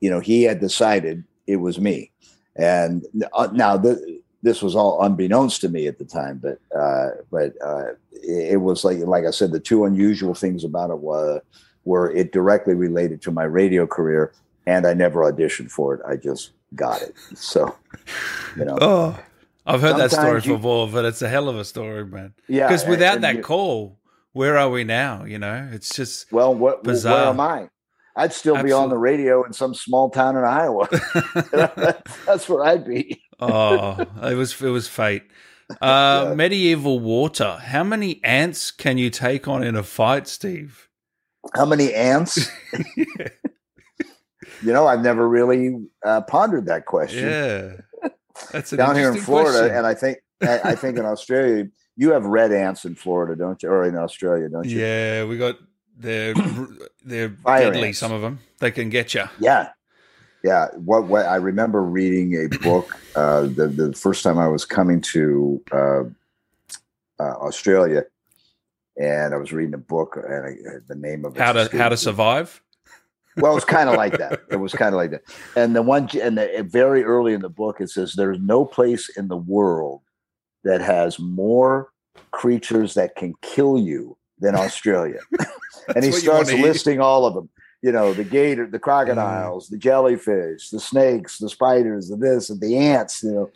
You know, he had decided it was me. And uh, now the this was all unbeknownst to me at the time, but uh, but uh, it, was like like I said, the two unusual things about it were were it directly related to my radio career, and I never auditioned for it. I just got it. So, you know. Oh, I've heard that story you, before, but it's a hell of a story, man. Yeah, because without and, and that you, call, where are we now? You know, it's just well, what bizarre. where am I? I'd still Absolutely. be on the radio in some small town in Iowa. That's where I'd be oh, it was it was fate. Uh, yeah. Medieval water. How many ants can you take on in a fight, Steve? How many ants? You know, I've never really uh, pondered that question. Yeah, that's down here in Florida, question. and I think I, I think in Australia you have red ants in Florida, don't you? Or in Australia, don't you? Yeah, we got they're they're Fire deadly. Ants. Some of them they can get you. Yeah, yeah, what what I remember reading a book uh, the the first time I was coming to uh, uh, Australia, and I was reading a book, and I, the name of it how to how to survive. Well, it was kind of like that. It was kind of like that. And the one, and the, very early in the book, it says there's no place in the world that has more creatures that can kill you than Australia. and he starts listing all of them you know, the gator, the crocodiles, mm. the jellyfish, the snakes, the spiders, the this and the ants, you know,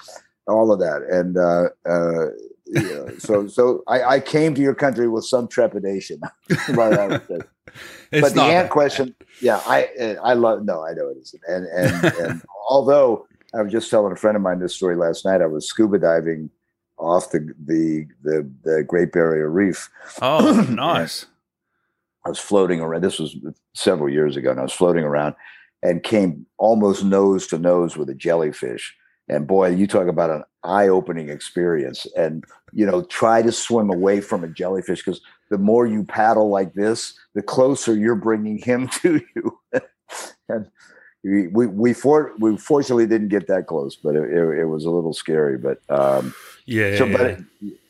all of that, and uh, uh, yeah, so so I, I, came to your country with some trepidation. but the ant question, yeah, I I love. No, I know it isn't, and and and although I was just telling a friend of mine this story last night, I was scuba diving off the the the, the Great Barrier Reef. Oh, nice. I was floating around. This was several years ago, and I was floating around and came almost nose to nose with a jellyfish. And boy, you talk about an eye-opening experience. And you know, try to swim away from a jellyfish because the more you paddle like this, the closer you're bringing him to you. and we we we, for, we fortunately didn't get that close, but it, it, it was a little scary. But um, yeah, so yeah. but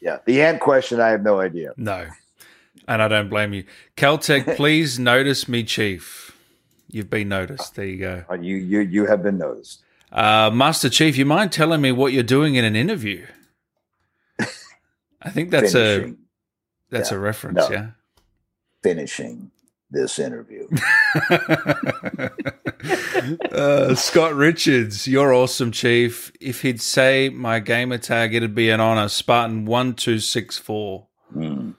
yeah, the ant question, I have no idea. No, and I don't blame you. Caltech, please notice me, Chief. You've been noticed. There you go. Uh, you you you have been noticed. Uh, Master Chief, you mind telling me what you're doing in an interview? I think that's Finishing. a that's yeah. a reference, no. yeah. Finishing this interview. uh, Scott Richards, you're awesome, Chief. If he'd say my gamer tag, it'd be an honor. Spartan one two six four. Mm.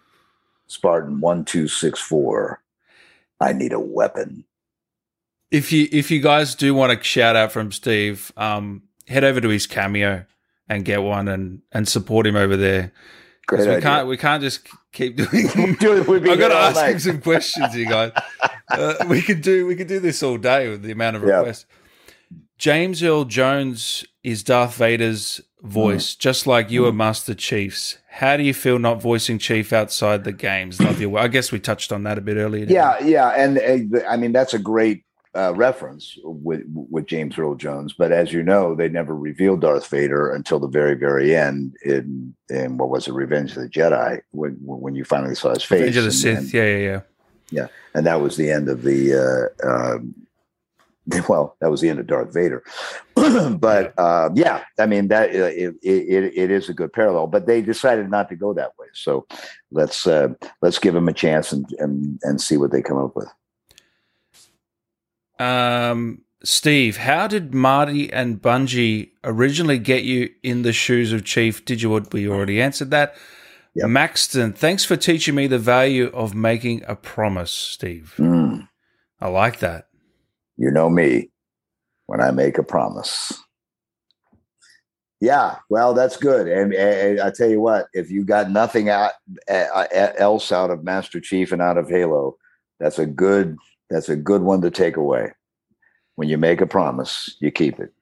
Spartan one two six four. I need a weapon. If you if you guys do want a shout out from Steve, um, head over to his cameo and get one and and support him over there. Great we can't we can't just keep doing. I've got to ask him some questions, you guys. uh, we could do we could do this all day with the amount of requests. Yep. James Earl Jones is Darth Vader's voice, mm. just like you mm. are Master Chief's. How do you feel not voicing Chief outside the games? Love your. I guess we touched on that a bit earlier. Yeah, yeah, and uh, I mean that's a great uh, reference with with James Earl Jones, but as you know, they never revealed Darth Vader until the very very end in in what was it, Revenge of the Jedi, when when you finally saw his face. Revenge of the Sith, and, yeah, yeah, yeah, yeah, and that was the end of the. Uh, um, well, that was the end of Darth Vader, but uh, yeah, I mean that uh, it, it, it is a good parallel. But they decided not to go that way, so let's uh, let's give them a chance and, and and see what they come up with. Um, Steve, how did Marty and Bungie originally get you in the shoes of Chief? Did you? We already answered that. Yep. Maxton, thanks for teaching me the value of making a promise, Steve. Mm. I like that. You know me when I make a promise. Yeah, well, that's good. And, and, I tell you what, if you got nothing out, uh, else out of Master Chief and out of Halo, that's a good that's a good one to take away. When you make a promise, you keep it.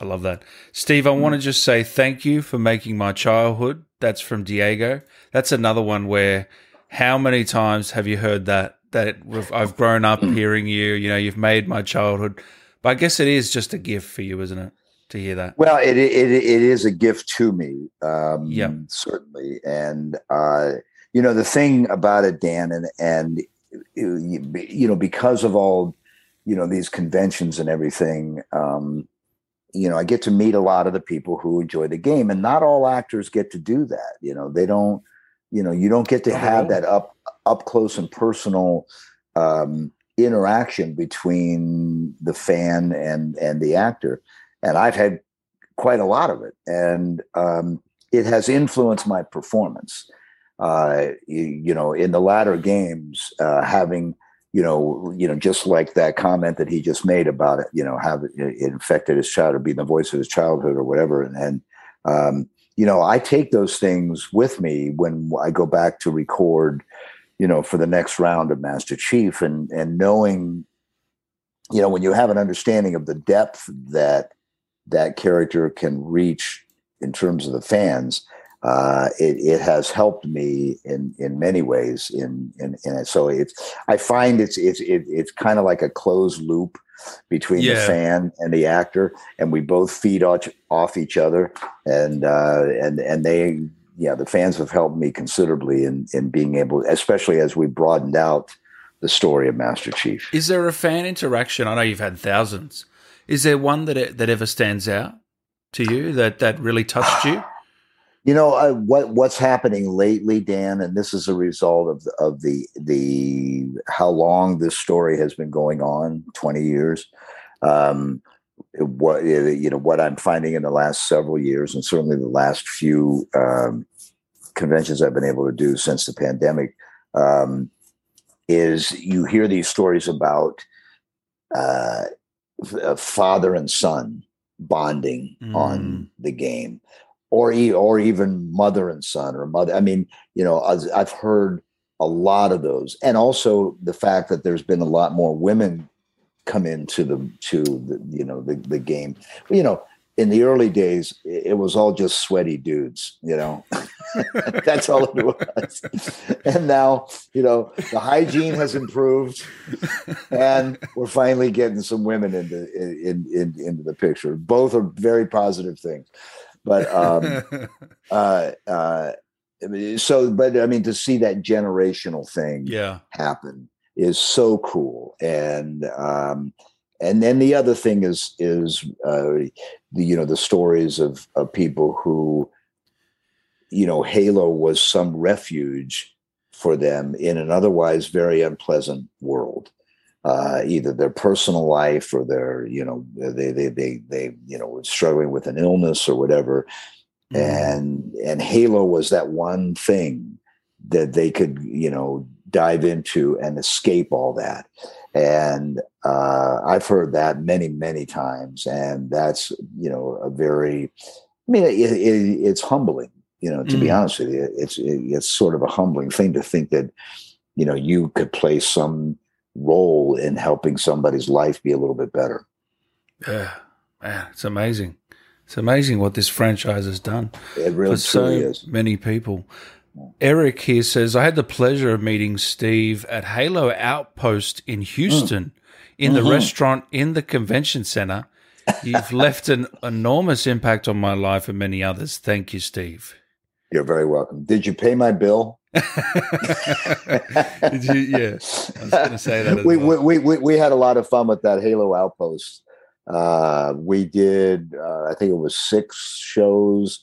I love that. Steve, I mm. want to just say thank you for making my childhood. That's from Diego. That's another one where how many times have you heard that? That I've grown up mm. hearing you, you know, you've made my childhood. But I guess it is just a gift for you, isn't it? To hear that. Well, it it, it is a gift to me. Um, yeah, certainly. And uh, you know, the thing about it, Dan, and and you know, because of all, you know, these conventions and everything, um, you know, I get to meet a lot of the people who enjoy the game, and not all actors get to do that. You know, they don't. You know, you don't get to have that up up close and personal um, interaction between the fan and and the actor. And I've had quite a lot of it, and um, it has influenced my performance uh, you, you, know, in the latter games, uh, having, you know, you know, just like that comment that he just made about it, you know, have it, it infected his child or being the voice of his childhood or whatever. And, and um, you know, I take those things with me when I go back to record, you know, for the next round of Master Chief and, and knowing, you know, when you have an understanding of the depth that that character can reach in terms of the fans, uh, it, it, has helped me in in many ways. In in, in it. so it's I find it's it's it, it's kind of like a closed loop between yeah. the fan and the actor, and we both feed off, off each other, and uh, and and they yeah the fans have helped me considerably in in being able, especially as we broadened out the story of Master Chief. Is there a fan interaction? I know you've had thousands. Is there one that that ever stands out to you that that really touched you? You know uh, what what's happening lately, Dan, and this is a result of the, of the the how long this story has been going on twenty years. Um, what you know what I'm finding in the last several years, and certainly the last few um, conventions I've been able to do since the pandemic, um, is you hear these stories about uh, father and son bonding mm. on the game, or or even mother and son, or mother. I mean, you know, I've heard a lot of those, and also the fact that there's been a lot more women come into the to the you know the the game. You know, in the early days, it was all just sweaty dudes. You know, that's all it was. and now, you know, the hygiene has improved, and we're finally getting some women into in, in into the picture. Both are very positive things, but um, uh, uh, so, but I mean, to see that generational thing, yeah. happen is so cool and um and then the other thing is is uh the you know the stories of of people who you know halo was some refuge for them in an otherwise very unpleasant world uh, either their personal life or their you know they they they they you know struggling with an illness or whatever mm. and and halo was that one thing that they could you know dive into and escape all that. And uh, I've heard that many, many times, and that's you know a very, I mean, it, it, it's humbling. You know, to mm. be honest with you, it's it, it's sort of a humbling thing to think that you know you could play some role in helping somebody's life be a little bit better. Yeah, man, it's amazing. It's amazing what this franchise has done it really for so is. many people. Eric here says, I had the pleasure of meeting Steve at Halo Outpost in Houston mm. in mm-hmm. the restaurant in the convention center. You've left an enormous impact on my life and many others. Thank you, Steve. You're very welcome. Did you pay my bill? Did you, yeah, I was going to say that. we, well. we, we, we had a lot of fun with that Halo Outpost. Uh, we did, uh, I think it was six shows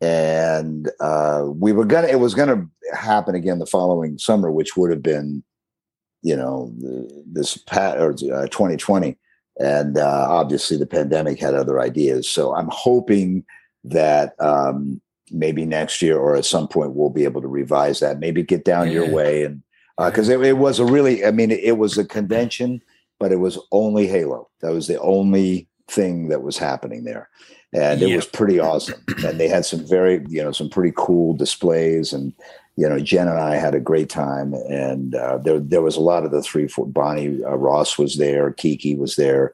and uh, we were gonna it was gonna happen again the following summer which would have been you know this pat or uh, 2020 and uh, obviously the pandemic had other ideas so i'm hoping that um, maybe next year or at some point we'll be able to revise that maybe get down yeah. your way and because uh, it, it, was a really i mean it was a convention but it was only halo that was the only thing that was happening there and it was pretty awesome. And they had some very, you know, some pretty cool displays, and you know, Jen and I had a great time. And uh, there, there was a lot of the three, four. Bonnie uh, Ross was there, Kiki was there,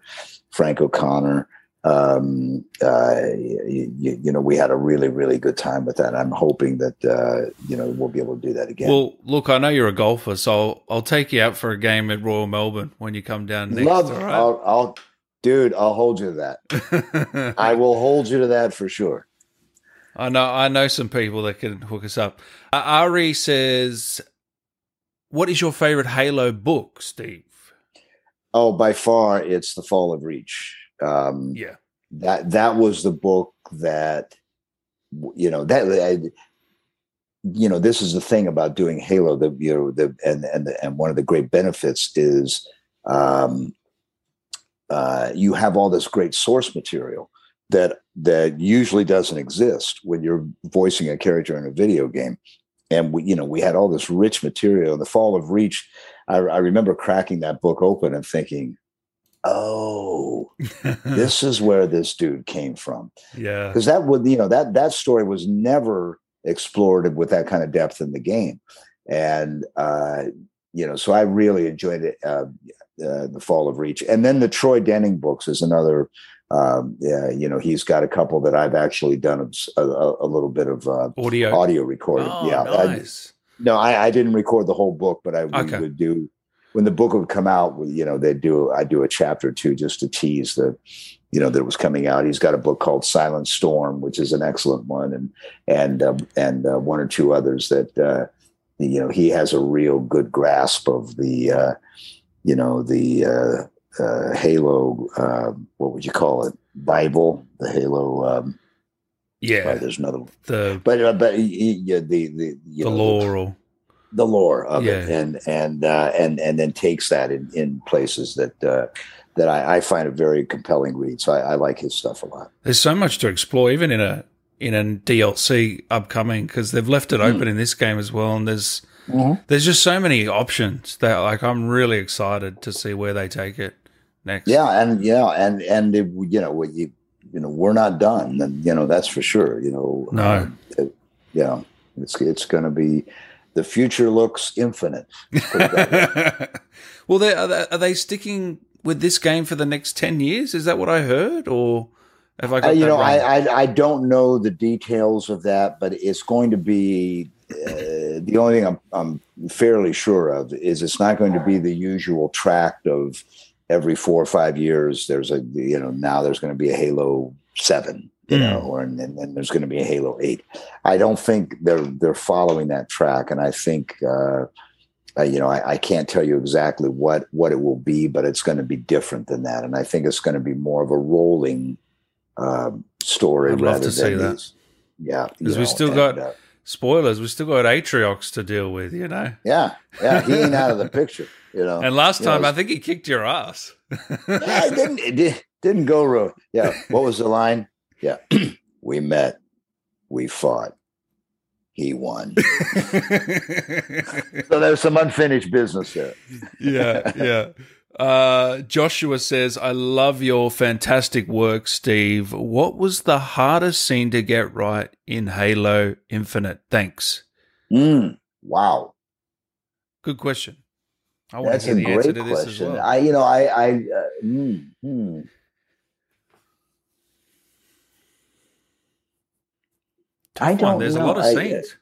Frank O'Connor. Um, uh, you, you, know, we had a really, really good time with that. I'm hoping that uh, you know we'll be able to do that again. Well, look, I know you're a golfer, so I'll, I'll take you out for a game at Royal Melbourne when you come down next. Love, right? I'll, I'll dude, I'll hold you to that. I will hold you to that for sure. I know. I know some people that can hook us up. Uh, Ari says, "What is your favorite Halo book, Steve?" Oh, by far, it's The Fall of Reach. Um, yeah, that that was the book that you know that. I, you know, this is the thing about doing Halo. The you know the and and and one of the great benefits is um, uh, you have all this great source material that that usually doesn't exist when you're voicing a character in a video game. And we, you know, we had all this rich material. In the Fall of Reach, I, I remember cracking that book open and thinking, "Oh, this is where this dude came from." Yeah, because that would, you know, that that story was never explored with that kind of depth in the game, and uh, you know, so I really enjoyed it. Uh, uh, the Fall of Reach, and then the Troy Denning books is another. Um, yeah, you know, he's got a couple that I've actually done a, a, a little bit of uh, audio audio recording. Oh, yeah, nice. I, no, I, I, didn't record the whole book, but I okay. would do when the book would come out. You know, they'd do I do a chapter or two just to tease the, you know, that it was coming out. He's got a book called Silent Storm, which is an excellent one, and and uh, and uh, one or two others that uh, you know he has a real good grasp of the uh, you know the uh, uh, Halo. Uh, what would you call it? Bible, the Halo. Um, yeah, right, there's another. one. The but uh, but yeah, the the the know, lore. The, the lore of yeah. it, and and uh, and and then takes that in, in places that uh, that I, I, find a very compelling read. So I, I, like his stuff a lot. There's so much to explore, even in a in a DLC upcoming, because they've left it open mm. in this game as well. And there's mm-hmm. there's just so many options that like I'm really excited to see where they take it next. Yeah, and yeah, and and it, you know you you know we're not done, and you know that's for sure. You know, no, um, it, yeah, it's it's going to be the future looks infinite. well, they, are, they, are they sticking with this game for the next 10 years? Is that what I heard? Or have I got uh, You know, I, I, I, don't know the details of that, but it's going to be uh, the only thing I'm, I'm fairly sure of is it's not going to be the usual tract of every four or five years. There's a, you know, now there's going to be a Halo 7 you know, mm. or and then there's going to be a Halo Eight. I don't think they're they're following that track, and I think uh, uh, you know, I, I, can't tell you exactly what what it will be, but it's going to be different than that, and I think it's going to be more of a rolling um, story. I'd love to see that. These, yeah, because we still and, got uh, spoilers. We still got Atriox to deal with, you know. Yeah, yeah, he ain't out of the picture, you know. And last time, know, I think he kicked your ass. yeah, it didn't it did, didn't go wrong. Yeah, what was the line? Yeah, we met, we fought, he won. so there's some unfinished business there. yeah, yeah. Uh, Joshua says, I love your fantastic work, Steve. What was the hardest scene to get right in Halo Infinite? Thanks. Mm, wow. Good question. I want That's to hear the answer to question. this as well. I, you know, I, I, uh, mm, mm. I don't. One. There's know. a lot of scenes. I,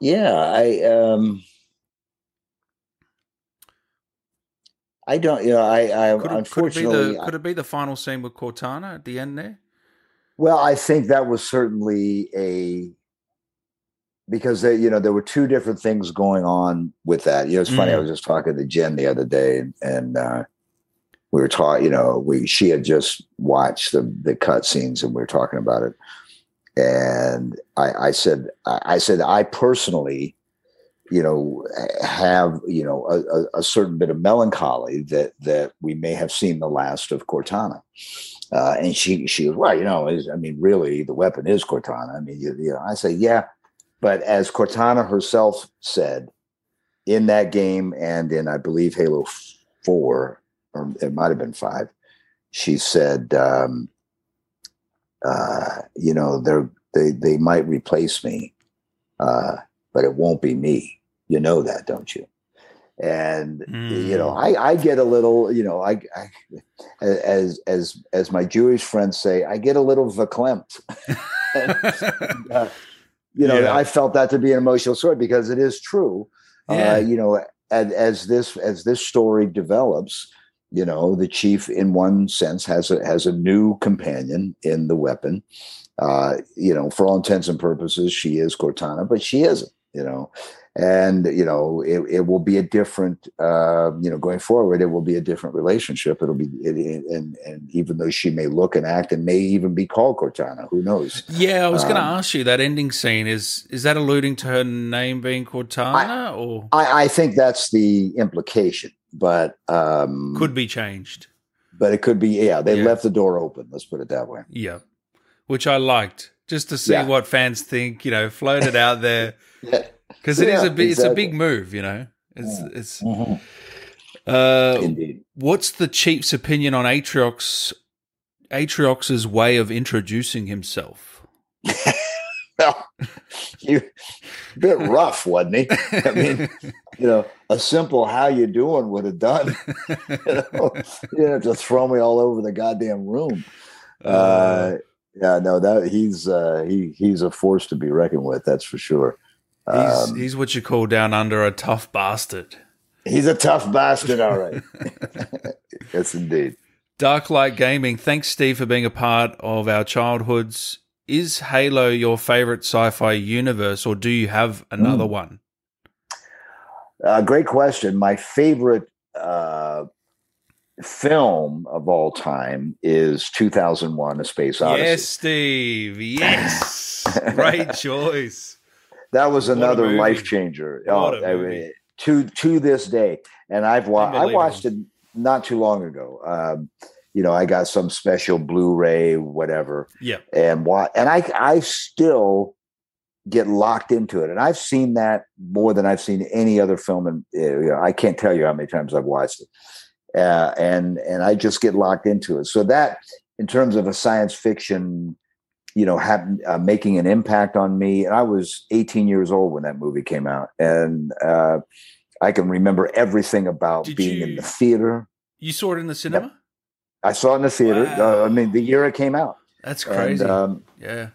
yeah, I um, I don't. You know, I, I could it, unfortunately could it, the, could it be the final scene with Cortana at the end there? Well, I think that was certainly a because they, you know there were two different things going on with that. You know, it's funny. Mm. I was just talking to Jen the other day, and, and uh, we were talking. You know, we she had just watched the the cut scenes, and we were talking about it and I, I said, I said, I personally, you know, have you know a, a, certain bit of melancholy that that we may have seen the last of Cortana. Uh, and she she goes, well, you know, I mean, really, the weapon is Cortana. I mean, you, you know, I say, yeah, but as Cortana herself said in that game and in I believe Halo Four, or it might have been five, she said, um, uh, you know, they're they they might replace me, uh, but it won't be me. You know that, don't you? And mm. you know, mm. I I get a little, you know, I, I as as as my Jewish friends say, I get a little verklempt. and, uh, you know, yeah. I felt that to be an emotional story because it is true. Uh, yeah. Uh, you know, as, as this as this story develops, you know the chief in one sense has a has a new companion in the weapon. Uh, you know for all intents and purposes she is cortana but she isn't you know. And you know it, it will be a different uh, you know going forward it will be a different relationship. It'll be it, it, and and even though she may look and act and may even be called cortana who knows? Yeah i was um, going to ask you that ending scene is is that alluding to her name being cortana I, or? I, I think that's the implication but um, could be changed. But it could be, yeah. They yeah. left the door open. Let's put it that way. Yeah, which I liked just to see yeah. what fans think. You know, float it out there because yeah. it is a big, exactly. it's a big move. You know, it's it's. Mm-hmm. Uh, Indeed. What's the chief's opinion on Atriox? Atriox's way of introducing himself. well, you a bit rough, wasn't he? I mean, you know, a simple "How you doing" would have done. you, know, you have to throw me all over the goddamn room. Uh, uh, yeah, no, that he's uh, he he's a force to be reckoned with. That's for sure. He's, um, he's what you call down under a tough bastard. He's a tough bastard, all right. yes, indeed. Darklight Gaming, thanks, Steve, for being a part of our childhoods is Halo your favorite sci-fi universe, or do you have another mm. one? Uh, great question. My favorite uh, film of all time is 2001: A Space Odyssey. Yes, Steve. Yes, great choice. That was another life changer. Oh, I mean, to to this day, and I've wa- I watched it not too long ago. Um, you know, I got some special Blu-ray, whatever. Yeah. And why? And I I still get locked into it, and I've seen that more than I've seen any other film. And you know, I can't tell you how many times I've watched it. Uh, and and I just get locked into it. So that, in terms of a science fiction, you know, have, uh, making an impact on me. And I was 18 years old when that movie came out, and uh, I can remember everything about Did being you- in the theater. You saw it in the cinema? I saw it in the theater. Wow. Uh, I mean, the year it came out, That's crazy. and um, yeah.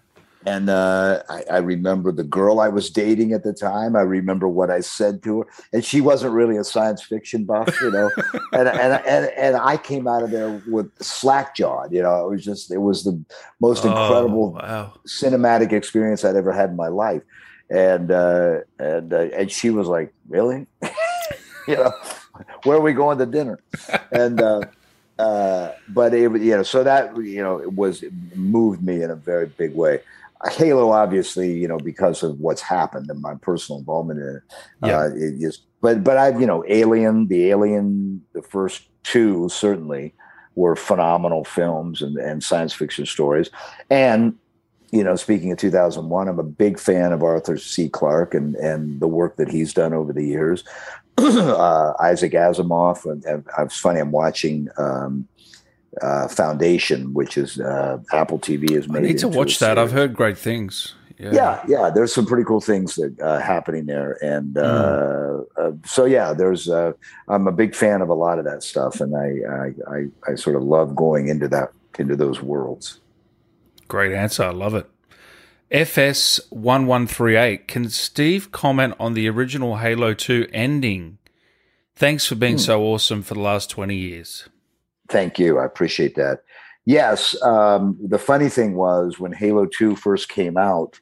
and uh, I, I remember the girl I was dating at the time. I remember what I said to her, and she wasn't really a science fiction buff, you know. and, and and and I came out of there with slack jawed. You know, it was just it was the most incredible Oh, wow. cinematic experience I'd ever had in my life. And uh, and uh, and she was like, "Really? you know, where are we going to dinner?" And uh, uh, but it, you know, so that you know, it was it moved me in a very big way. Halo, obviously, you know, because of what's happened and my personal involvement in it, Yeah. uh, it just. But but I've you know, Alien, the Alien, the first two certainly were phenomenal films and, and science fiction stories, and you know, speaking of 2001, I'm a big fan of Arthur C. Clarke and and the work that he's done over the years. uh, Isaac Asimov, and, and it's funny. I'm watching um, uh, Foundation, which is uh, Apple TV is I made. need to watch that. I've heard great things. Yeah. Yeah, yeah. There's some pretty cool things that uh, happening there, and uh, uh, so yeah, there's. Uh, I'm a big fan of a lot of that stuff, and I, I I I sort of love going into that into those worlds. Great answer. I love it. FS1138. Can Steve comment on the original Halo 2 ending? Thanks for being Hmm. so awesome for the last 20 years. Thank you. I appreciate that. Yes. Um, the funny thing was when Halo 2 first came out,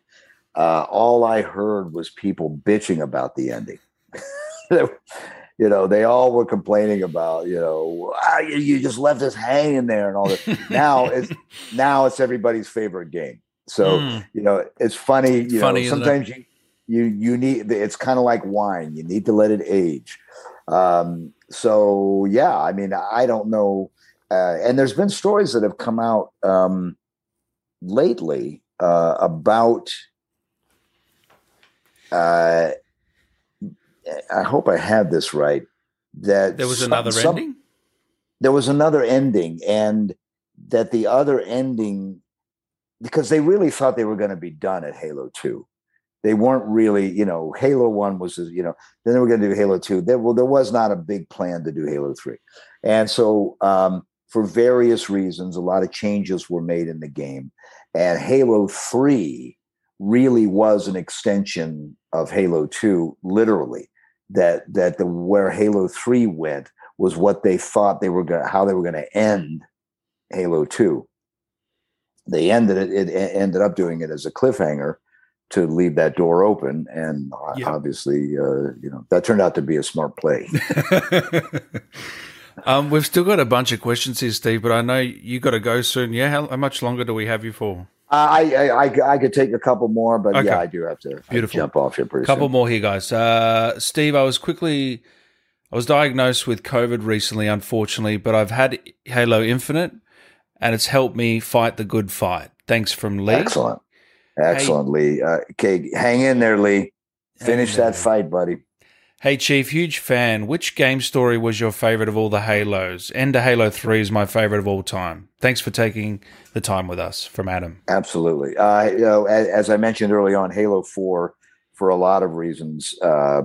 uh, all I heard was people bitching about the ending. you know, they all were complaining about, you know, ah, you, you just left us hanging there and all that. now it's now it's everybody's favorite game. So, Mm. you know, it's funny, you Funny, know, sometimes you you you need it's kind of like wine. You need to let it age. Um, so yeah, I mean, I don't know. Uh, and there's been stories that have come out um, lately uh, about. Uh, I hope I have this right. That There was some- another some- ending? There was another ending, and that the other ending, because they really thought they were going to be done at Halo Two. They weren't really, you know, Halo One was, you know, then they were going to do Halo Two. There, well, there was not a big plan to do Halo Three, and so um, for various reasons, a lot of changes were made in the game, and Halo Three really was an extension of Halo Two, literally. That that the where Halo Three went was what they thought they were going, how they were going to end Halo Two. They ended it. It ended up doing it as a cliffhanger to leave that door open, and Yeah. obviously, uh, you know, that turned out to be a smart play. um, we've still got a bunch of questions here, Steve, but I know you got to go soon. Yeah, how, how much longer do we have you for? I, I I I could take a couple more, but Okay. yeah, I do have to I have to Beautiful. jump off here pretty couple soon. more here, guys. Uh, Steve, I was quickly, I was diagnosed with COVID recently, unfortunately, but I've had Halo Infinite, and it's helped me fight the good fight. Thanks from Lee. Excellent, excellent, Lee. Uh, okay, hang in there, Lee. Finish that fight, buddy. Hey, Chief, huge fan. Which game story was your favorite of all the Halos? Ender Halo 3 is my favorite of all time. Thanks for taking the time with us from Adam. Absolutely. Uh, you know, as, as I mentioned early on, Halo Four, for a lot of reasons, uh,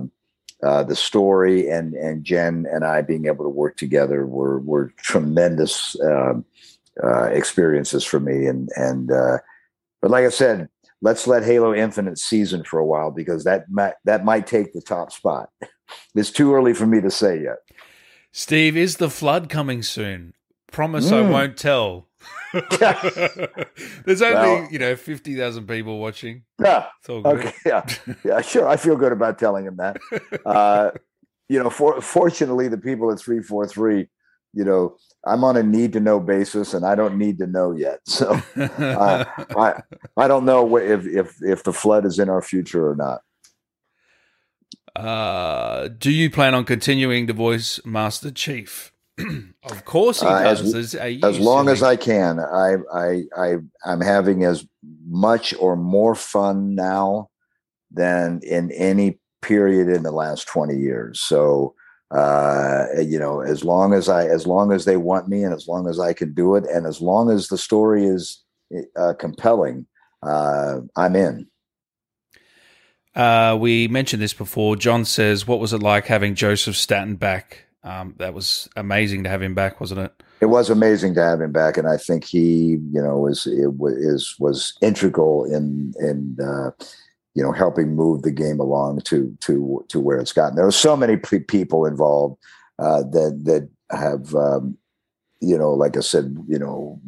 uh, the story and and Jen and I being able to work together were were tremendous um, uh, experiences for me. And and uh, but like I said, let's let Halo Infinite season for a while because that might that might take the top spot. It's too early for me to say yet. Steve, is the flood coming soon? Promise I Mm. won't tell. There's only, Well- you know, 50,000 people watching. Yeah. It's all good. Okay. Yeah. Yeah. Sure. I feel good about telling him that. Uh, you know, for, fortunately, the people at 343, you know, I'm on a need to know basis and I don't need to know yet. So uh, I, I don't know if, if, if the flood is in our future or not. uh, do you plan on continuing to voice Master Chief? of course he Uh, as- As, as long as? I can. I I I I'm having as much or more fun now than in any period in the last 20 years. So uh you know as long as i as long as they want me and as long as i can do it and as long as the story is uh, compelling uh i'm in Uh, we mentioned this before. John says, "What was it like having Joseph Staten back? Um, that was amazing to have him back, wasn't it?" it was amazing to have him back, and I think he, you know, was it was is was integral in in uh, you know helping move the game along to to to where it's gotten. There are so many pe- people involved uh, that that have um, you know, like I said, you know,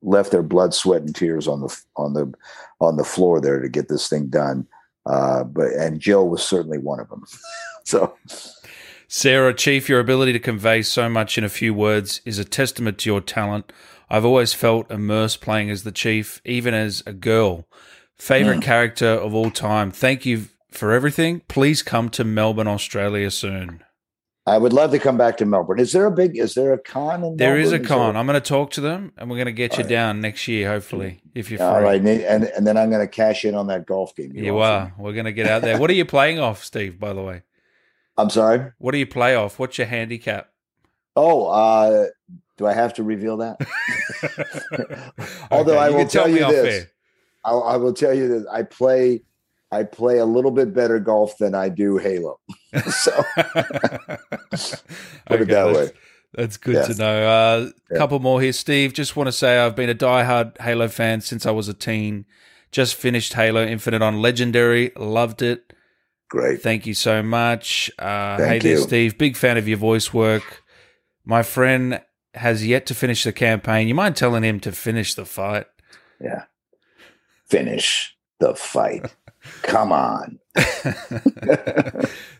left their blood, sweat, and tears on the on the on the floor there to get this thing done. Uh, but and Jill was certainly one of them. so. Sarah, Chief, your ability to convey so much in a few words is a testament to your talent. I've always felt immersed playing as the Chief, even as a girl. Favorite character of all time. Thank you for everything. Please come to Melbourne, Australia soon. I would love to come back to Melbourne. Is there a big? Is there a con in? There is a con. there- I'm going to talk to them and we're going to get you All right. down next year, hopefully, if you're free. All right, and and, then I'm going to cash in on that golf game. You offered. are. We're going to get out there. What are you playing off, Steve, by the way? I'm sorry. What do you play off? What's your handicap? Oh, uh, do I have to reveal that? Although Okay, I will tell tell you this. I, I will tell you that I play. I play a little bit better golf than I do Halo. so. Put it that way. That's good Yes. to know. A uh, Yeah. couple more here, Steve. Just want to say I've been a diehard Halo fan since I was a teen. Just finished Halo Infinite on Legendary. Loved it. great. Thank you so much. Uh, hey there, you. Steve. Big fan of your voice work. My friend has yet to finish the campaign. You mind telling him to finish the fight? Yeah. Finish the fight. Come on.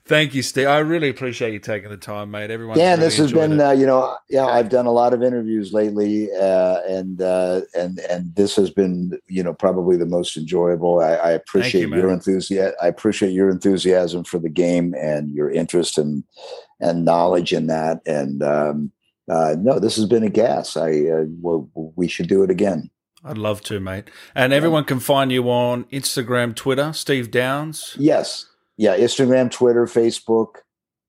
Thank you, Steve. I really appreciate you taking the time, mate. Everyone. Dan, this has been, uh, you know, yeah, I've done a lot of interviews lately, uh, and uh, and and this has been, you know, probably the most enjoyable. I, I appreciate man. your enthusiasm. I appreciate your enthusiasm for the game and your interest and and knowledge in that. And um, uh, no, this has been a gas. I uh, well, we should do it again. I'd love to, mate. And everyone can find you on Instagram, Twitter, Steve Downes. Yes, yeah, Instagram, Twitter, Facebook,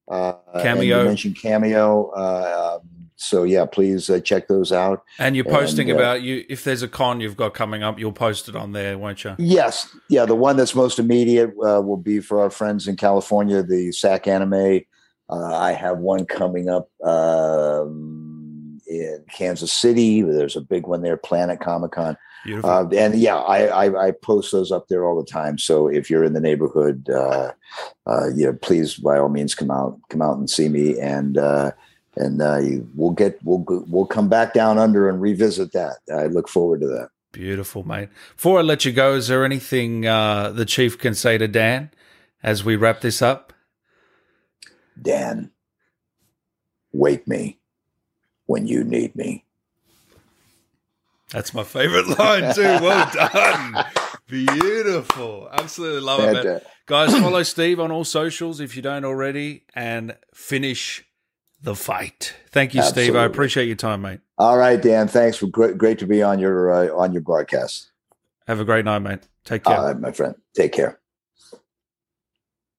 uh, Cameo. You mentioned Cameo. Uh, um, so yeah, please uh, check those out. And you're posting And, uh, about you if there's a con you've got coming up, you'll post it on there, won't you? Yes, yeah. The one that's most immediate uh, will be for our friends in California, the SacAnime. Uh, I have one coming up um, in Kansas City. There's a big one there, Planet Comic Con, uh, and yeah, I, I I post those up there all the time. So if you're in the neighborhood, uh, uh, yeah, please by all means come out, come out and see me, and uh, and uh, you- we'll get we'll we'll come back down under and revisit that. I look forward to that. Beautiful, mate. Before I let you go, is there anything uh, the chief can say to Dan as we wrap this up? Dan, wake me when you need me. That's my favorite line too. Well done. Beautiful. Absolutely love it. Man. Guys, follow Steve on all socials if you don't already and finish the fight. Thank you, Steve. I appreciate your time, mate. all right, Dan. Thanks for great, great to be on your uh, on your broadcast. Have a great night, mate. Take care. All right, my friend. Take care.